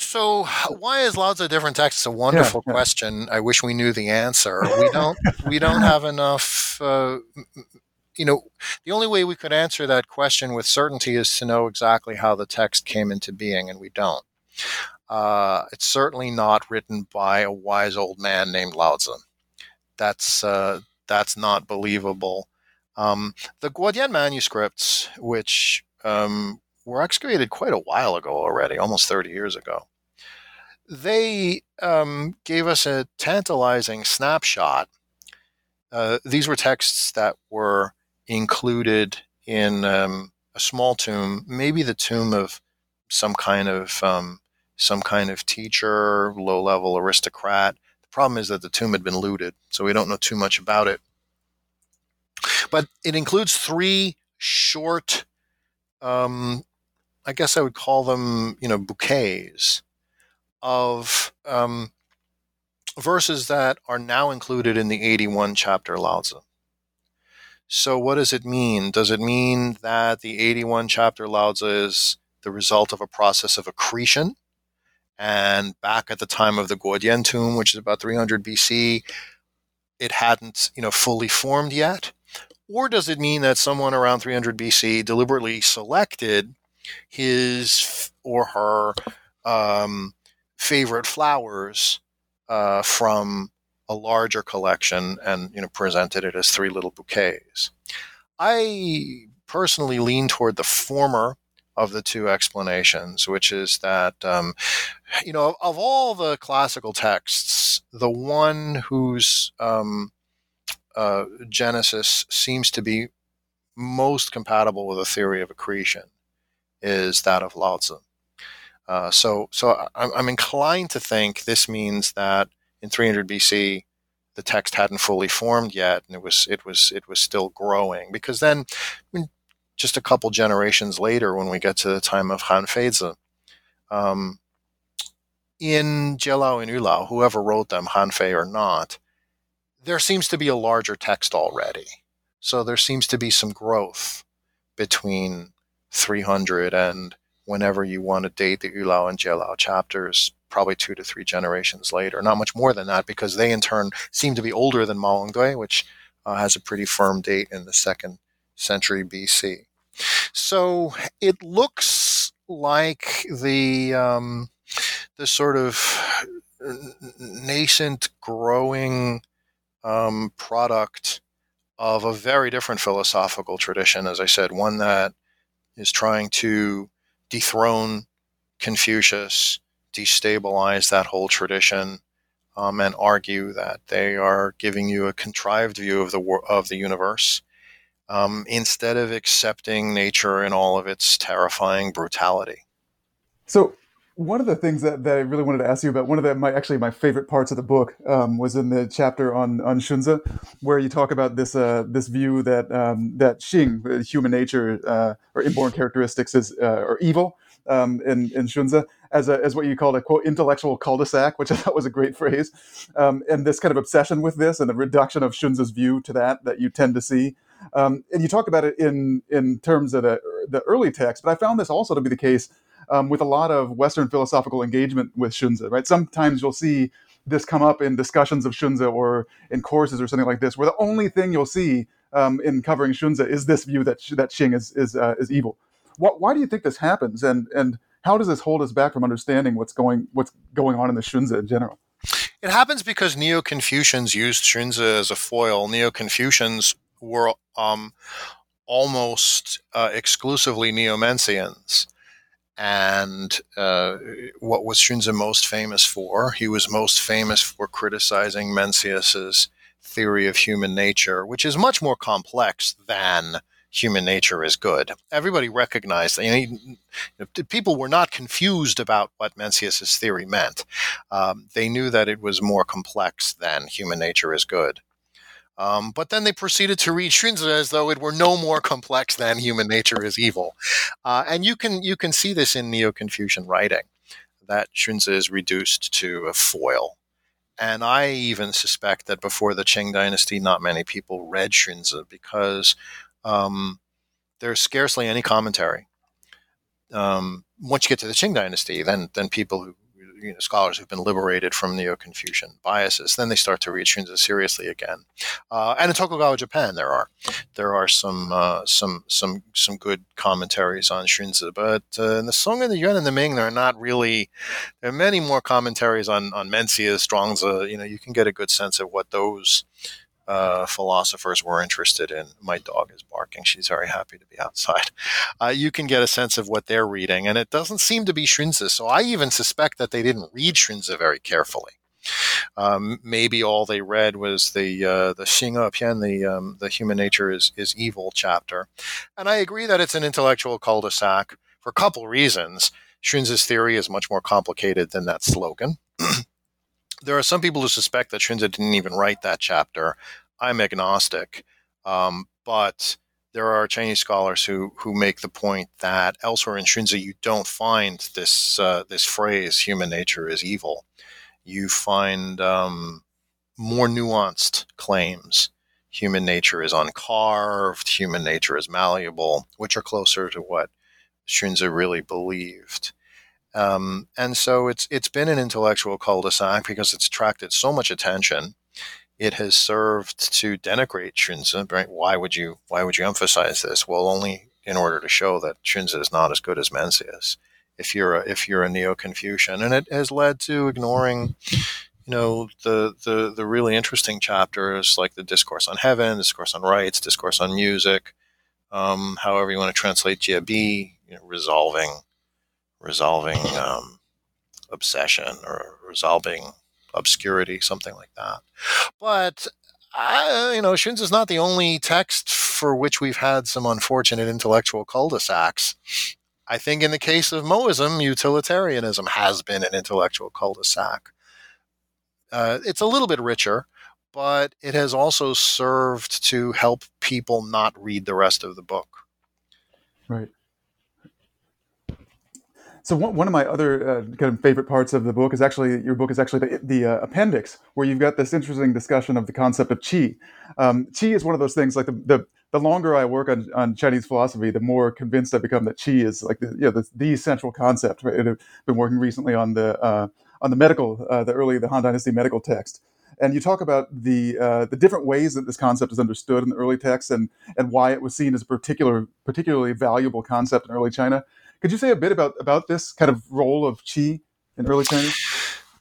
So, why is Lao Tzu a different text? It's a wonderful yeah, yeah. question. I wish we knew the answer. We don't. we don't have enough. Uh, you know, the only way we could answer that question with certainty is to know exactly how the text came into being, and we don't. Uh, it's certainly not written by a wise old man named Lao Tzu. That's uh, that's not believable. Um, the Guodian manuscripts, which um, were excavated quite a while ago already, almost 30 years ago, they um, gave us a tantalizing snapshot. Uh, these were texts that were included in um, a small tomb, maybe the tomb of some kind of um, some kind of teacher, low-level aristocrat. The problem is that the tomb had been looted, so we don't know too much about it. But it includes three short, um, I guess I would call them, you know, bouquets of um, verses that are now included in the 81 chapter Lao. So, what does it mean? Does it mean that the 81 chapter Lao is the result of a process of accretion. And back at the time of the Guodian tomb, which is about 300 BC, it hadn't, you know, fully formed yet. Or does it mean that someone around 300 BC deliberately selected his or her um, favorite flowers uh, from a larger collection and you know presented it as three little bouquets? I personally lean toward the former of the two explanations, which is that, um, you know, of all the classical texts, the one whose um, uh, Genesis seems to be most compatible with a theory of accretion is that of Lao Tzu. Uh, so, so I'm, I'm inclined to think this means that in 300 BC, the text hadn't fully formed yet, and it was it was it was still growing. Because then, I mean, just a couple generations later, when we get to the time of Han Feizi, um, in Jielao and Yulao, whoever wrote them, Han Fei or not, there seems to be a larger text already. So there seems to be some growth between 300 and whenever you want to date the Yulao and Jielao chapters, probably two to three generations later. Not much more than that because they in turn seem to be older than Mawangdui, which uh, has a pretty firm date in the second century BC. So it looks like the um, the sort of nascent, growing um, product of a very different philosophical tradition. As I said, one that is trying to dethrone Confucius, destabilize that whole tradition, um, and argue that they are giving you a contrived view of the of the universe um, instead of accepting nature in all of its terrifying brutality. So, one of the things that, that I really wanted to ask you about, one of the my actually my favorite parts of the book um, was in the chapter on on Xunzi, where you talk about this uh, this view that um, that Xing, human nature uh, or inborn characteristics, is uh, or evil um, in in Xunzi as a as what you called a quote intellectual cul-de-sac, which I thought was a great phrase, um, and this kind of obsession with this and the reduction of Xunzi's view to that that you tend to see. Um, and you talk about it in in terms of the, the early text, but I found this also to be the case um, with a lot of Western philosophical engagement with Xunzi. Right, sometimes you'll see this come up in discussions of Xunzi or in courses or something like this, where the only thing you'll see um, in covering Xunzi is this view that that Xing is is uh, is evil. What, why do you think this happens, and and how does this hold us back from understanding what's going what's going on in the Xunzi in general? It happens because Neo Confucians used Xunzi as a foil. Neo Confucians were um, almost uh, exclusively Neo-Mencians. And uh, what was Xunzi most famous for? He was most famous for criticizing Mencius's theory of human nature, which is much more complex than human nature is good. Everybody recognized that you know, people were not confused about what Mencius's theory meant. Um, they knew that it was more complex than human nature is good. Um, but then they proceeded to read Xunzi as though it were no more complex than human nature is evil, uh, and you can you can see this in Neo-Confucian writing that Xunzi is reduced to a foil. And I even suspect that before the Qing dynasty, not many people read Xunzi because um, there's scarcely any commentary. Um, once you get to the Qing dynasty, then then people who you know, scholars who've been liberated from Neo-Confucian biases, then they start to read Xunzi seriously again. Uh, and in Tokugawa Japan, there are there are some uh, some some some good commentaries on Xunzi, but uh, in the Song and the Yuan and the Ming, there are not really. There are many more commentaries on on Mencius, Zhuangzi. You know, you can get a good sense of what those uh, philosophers were interested in. My dog is barking. She's very happy to be outside. Uh, you can get a sense of what they're reading, and it doesn't seem to be Xunzi. So I even suspect that they didn't read Xunzi very carefully. Um, maybe all they read was the uh, the Xing Pian, the um, the human nature is is evil chapter, and I agree that it's an intellectual cul-de-sac for a couple reasons. Xunzi's theory is much more complicated than that slogan. there are some people who suspect that Xunzi didn't even write that chapter. I'm agnostic, um, but there are Chinese scholars who who make the point that elsewhere in Xunzi you don't find this uh, this phrase "human nature is evil." You find um, more nuanced claims. Human nature is uncarved. Human nature is malleable, which are closer to what Xunzi really believed. Um, and so it's it's been an intellectual cul-de-sac because it's attracted so much attention. It has served to denigrate Xunzi. Right? Why would you Why would you emphasize this? Well, only in order to show that Xunzi is not as good as Mencius. If you're a, if you're a neo-Confucian, and it has led to ignoring, you know, the the the really interesting chapters like the discourse on heaven, discourse on rites, discourse on music, um, however you want to translate Jie you know, resolving resolving um, obsession or resolving obscurity, something like that. But I, you know, Xunzi is not the only text for which we've had some unfortunate intellectual cul-de-sacs. I think in the case of Moism, utilitarianism has been an intellectual cul-de-sac. Uh, it's a little bit richer, but it has also served to help people not read the rest of the book. Right. So one, one of my other uh, kind of favorite parts of the book is actually your book is actually the, the uh, appendix where you've got this interesting discussion of the concept of qi. Um, qi is one of those things like the, the the longer I work on, on Chinese philosophy, the more convinced I become that qi is like the, you know, the, the central concept. Right? I've been working recently on the uh, on the medical, uh, the early the Han Dynasty medical text, and you talk about the uh, the different ways that this concept is understood in the early texts and and why it was seen as a particular particularly valuable concept in early China. Could you say a bit about about this kind of role of qi in early Chinese?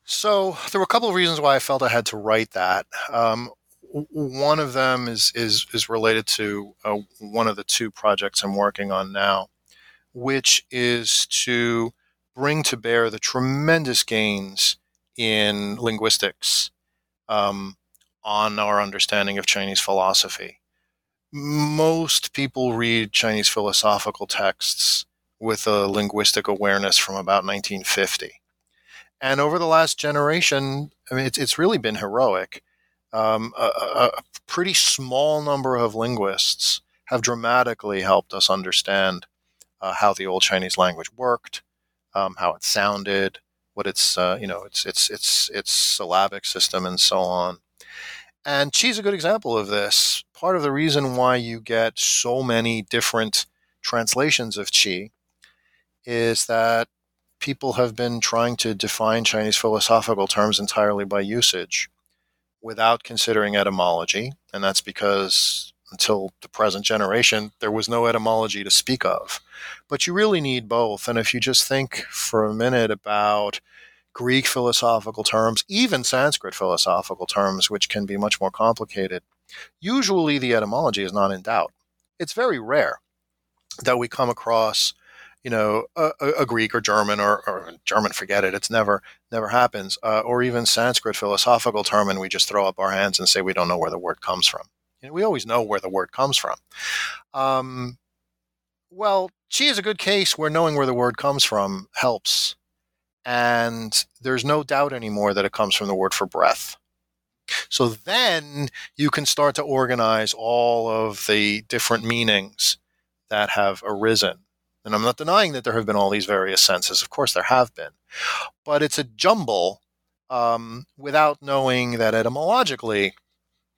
So there were a couple of reasons why I felt I had to write that. Um, one of them is is is related to uh, one of the two projects I'm working on now, which is to bring to bear the tremendous gains in linguistics um, on our understanding of Chinese philosophy. Most people read Chinese philosophical texts with a linguistic awareness from about 1950. And over the last generation, I mean, it's, it's really been heroic. Um, a, a, pretty small number of linguists have dramatically helped us understand uh, how the old Chinese language worked, um, how it sounded, what its uh, you know its its its its syllabic system, and so on. And is a good example of this. Part of the reason why you get so many different translations of Qi is that people have been trying to define Chinese philosophical terms entirely by usage without considering etymology. And that's because until the present generation, there was no etymology to speak of. But you really need both. And if you just think for a minute about Greek philosophical terms, even Sanskrit philosophical terms, which can be much more complicated, usually the etymology is not in doubt. It's very rare that we come across you know, a, a Greek or German or, or, German, forget it. It's never, never happens. Uh, or even Sanskrit philosophical term, and we just throw up our hands and say we don't know where the word comes from. You know, we always know where the word comes from. Um, well, qi is a good case where knowing where the word comes from helps. And there's no doubt anymore that it comes from the word for breath. So then you can start to organize all of the different meanings that have arisen and I'm not denying that there have been all these various senses. Of course, there have been. But it's a jumble um, without knowing that etymologically,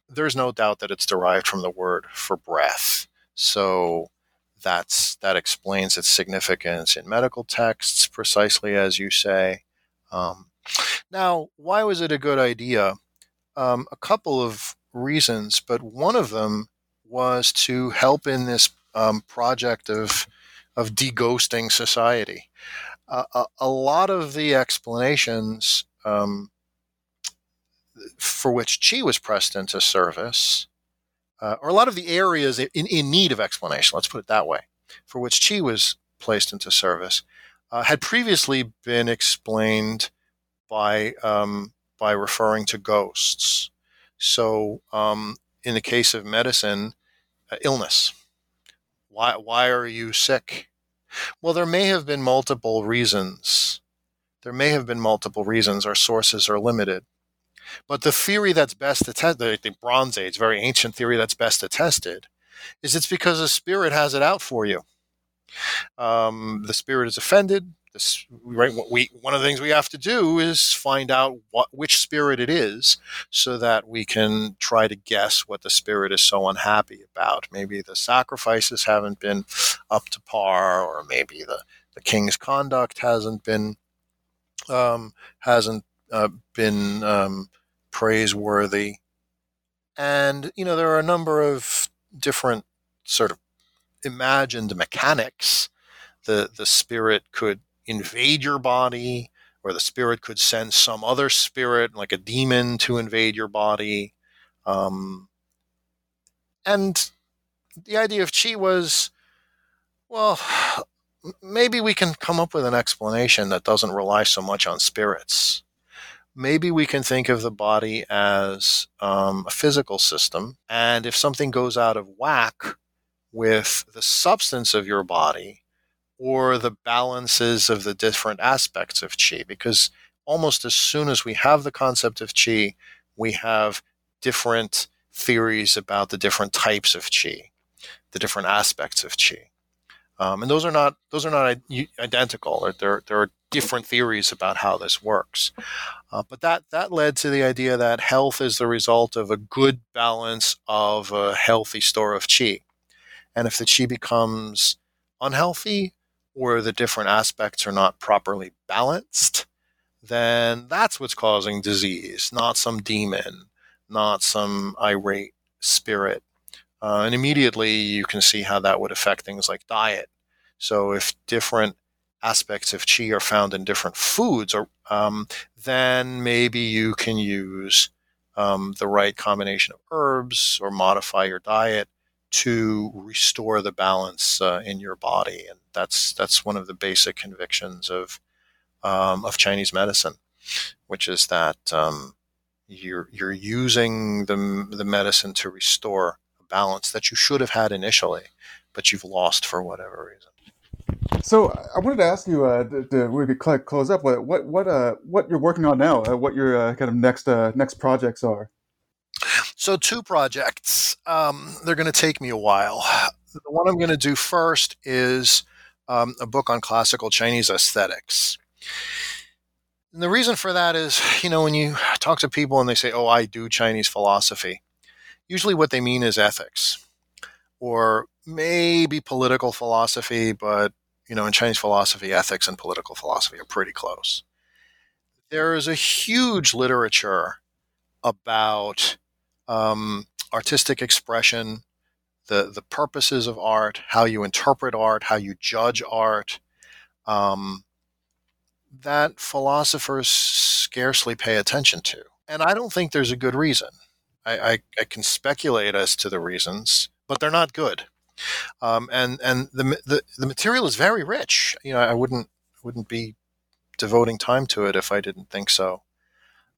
there's no doubt that it's derived from the word for breath. So that's that explains its significance in medical texts, precisely as you say. Um, now, why was it a good idea? Um, a couple of reasons, but one of them was to help in this um, project of of deghosting society. Uh, a, a, lot of the explanations um, for which Qi was pressed into service, uh, or a lot of the areas in, in need of explanation, let's put it that way, for which Qi was placed into service, uh, had previously been explained by um, by referring to ghosts. So, um, in the case of medicine, uh, illness why, why are you sick? Well, there may have been multiple reasons. There may have been multiple reasons. Our sources are limited. But the theory that's best attested, the, Bronze Age, very ancient theory that's best attested, is it's because the spirit has it out for you. Um, the spirit is offended. This right we one of the things we have to do is find out what which spirit it is so that we can try to guess what the spirit is so unhappy about. Maybe the sacrifices haven't been up to par or maybe the the king's conduct hasn't been um, hasn't uh, been um, praiseworthy. And you know there are a number of different sort of imagined mechanics the the spirit could invade your body, or the spirit could send some other spirit, like a demon, to invade your body. Um, and the idea of chi was, well, maybe we can come up with an explanation that doesn't rely so much on spirits. Maybe we can think of the body as um, a physical system, and if something goes out of whack with the substance of your body, or the balances of the different aspects of chi because almost as soon as we have the concept of chi we have different theories about the different types of chi the different aspects of chi um, and those are not those are not identical there, there are different theories about how this works. Uh, but that that led to the idea that health is the result of a good balance of a healthy store of chi and if the chi becomes unhealthy where the different aspects are not properly balanced, then that's what's causing disease, not some demon, not some irate spirit. Uh, and immediately you can see how that would affect things like diet. So if different aspects of chi are found in different foods, or um, then maybe you can use um, the right combination of herbs or modify your diet to restore the balance uh, in your body, and that's that's one of the basic convictions of um, of Chinese medicine, which is that um, you're you're using the the medicine to restore a balance that you should have had initially, but you've lost for whatever reason. So I wanted to ask you, uh, to, to close up, what what what uh, what you're working on now, uh, what your uh, kind of next uh, next projects are. So, two projects. Um, they're going to take me a while. The one I'm going to do first is um, a book on classical Chinese aesthetics. And the reason for that is, you know, when you talk to people and they say, oh, I do Chinese philosophy, usually what they mean is ethics or maybe political philosophy, but, you know, in Chinese philosophy, ethics and political philosophy are pretty close. There is a huge literature about um, artistic expression, the the purposes of art, how you interpret art, how you judge art, um, that philosophers scarcely pay attention to, and I don't think there's a good reason. I, I, I can speculate as to the reasons, but they're not good. Um, and and the, the the material is very rich. You know, I wouldn't wouldn't be devoting time to it if I didn't think so.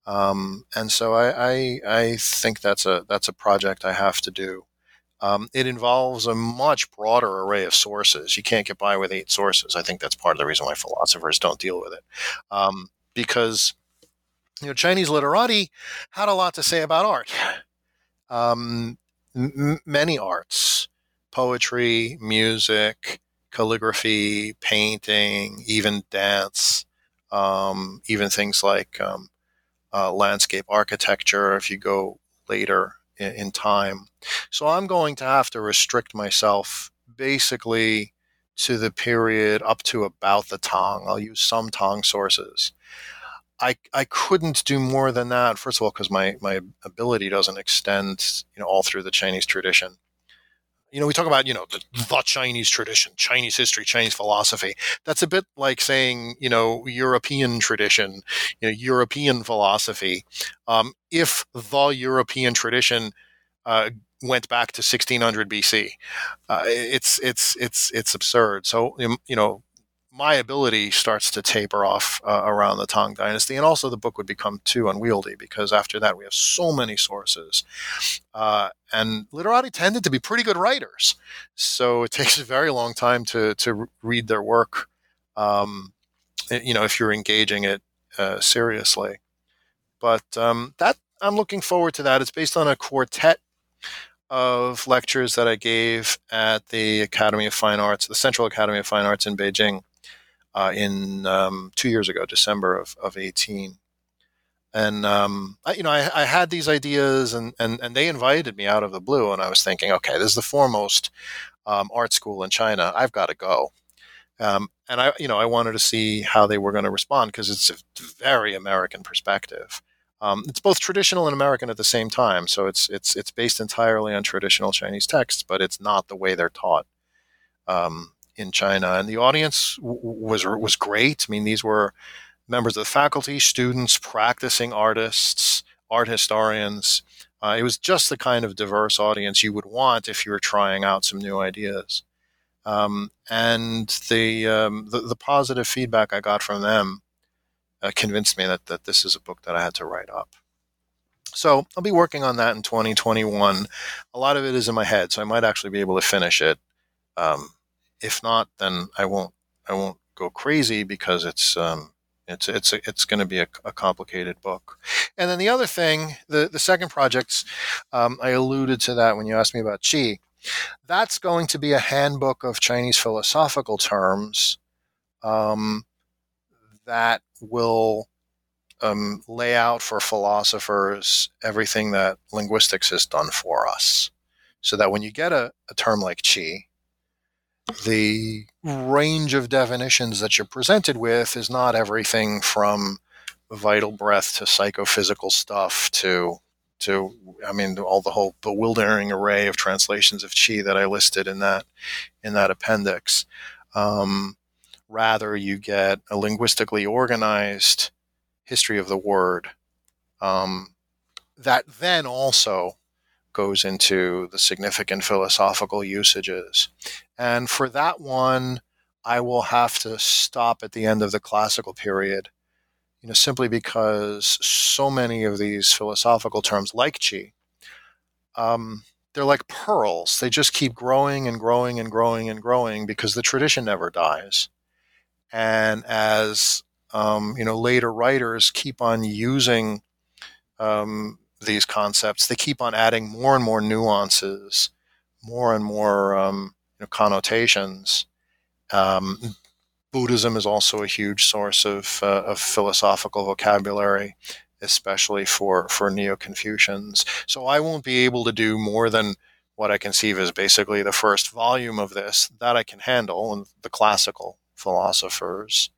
Um, and so I, I, I, think that's a that's a project I have to do. Um, it involves a much broader array of sources. You can't get by with eight sources. I think that's part of the reason why philosophers don't deal with it, um, because you know Chinese literati had a lot to say about art. Um, m- many arts, poetry, music, calligraphy, painting, even dance, um, even things like um, uh, landscape architecture if you go later in, in time. So I'm going to have to restrict myself basically to the period up to about the Tang. I'll use some Tang sources. I, I couldn't do more than that. First of all, because my, my ability doesn't extend, you know, all through the Chinese tradition you know, we talk about, you know, the, the, Chinese tradition, Chinese history, Chinese philosophy. That's a bit like saying, you know, European tradition, you know, European philosophy. Um, if the European tradition uh, went back to 1600 BC, uh, it's it's it's it's absurd. So, you know, my ability starts to taper off uh, around the Tang Dynasty, and also the book would become too unwieldy because after that we have so many sources, uh, and literati tended to be pretty good writers, so it takes a very long time to to read their work. Um, eh, you know, if you're engaging it uh, seriously, but um, that I'm looking forward to that. It's based on a quartet of lectures that I gave at the Academy of Fine Arts, the Central Academy of Fine Arts in Beijing uh, in um, two years ago, December of, of 18. And, um, I, you know, I, I, had these ideas and, and, and they invited me out of the blue. And I was thinking, okay, this is the foremost um, art school in China. I've got to go. Um, and I, you know, I wanted to see how they were going to respond because it's a very American perspective. Um, it's both traditional and American at the same time. So it's it's it's based entirely on traditional Chinese texts, but it's not the way they're taught um, in China. And the audience w- was was great. I mean, these were members of the faculty, students, practicing artists, art historians. Uh, it was just the kind of diverse audience you would want if you were trying out some new ideas. Um, and the, um, the, the positive feedback I got from them uh, convinced me that, that this is a book that I had to write up. So I'll be working on that in 2021. A lot of it is in my head, so I might actually be able to finish it. Um, if not, then I won't. I won't go crazy because it's um, it's it's it's going to be a, a, complicated book. And then the other thing, the the second projects, um, I alluded to that when you asked me about Qi. That's going to be a handbook of Chinese philosophical terms um, that will um, lay out for philosophers everything that linguistics has done for us. So that when you get a, a term like qi, the range of definitions that you're presented with is not everything from vital breath to psychophysical stuff to to I mean all the whole bewildering array of translations of chi that I listed in that in that appendix. Um, Rather, you get a linguistically organized history of the word um, that then also goes into the significant philosophical usages. And for that one, I will have to stop at the end of the classical period, you know, simply because so many of these philosophical terms, like qi, um, they're like pearls. They just keep growing and growing and growing and growing because the tradition never dies. And as um, you know, later writers keep on using um, these concepts, they keep on adding more and more nuances, more and more um, you know, connotations. Um, Buddhism is also a huge source of, uh, of philosophical vocabulary, especially for, for Neo Confucians. So I won't be able to do more than what I conceive as basically the first volume of this that I can handle, and the classical philosophers,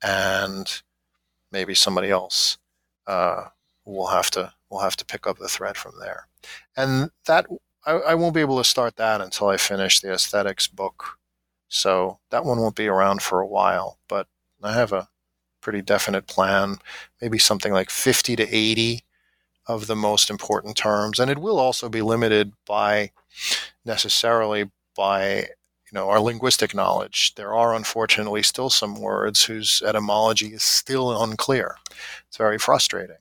and maybe somebody else uh, will have to will have to pick up the thread from there. And that I, I won't be able to start that until I finish the aesthetics book. So that one won't be around for a while, but I have a pretty definite plan, maybe something like 50 to 80 of the most important terms. And it will also be limited by necessarily by you know, our linguistic knowledge. There are unfortunately still some words whose etymology is still unclear. It's very frustrating.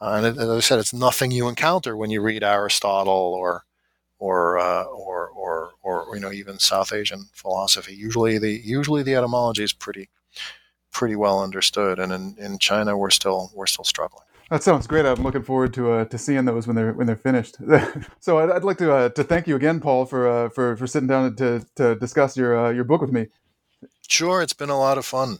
Uh, and as I said, it's nothing you encounter when you read Aristotle or or, uh, or or or you know even South Asian philosophy. Usually the usually the etymology is pretty pretty well understood, and in, in China we're still we're still struggling. That sounds great. I'm looking forward to uh, to seeing those when they're when they're finished. so I'd, I'd, like to uh, to thank you again, Paul, for uh, for for sitting down to to discuss your uh, your book with me. Sure, it's been a lot of fun.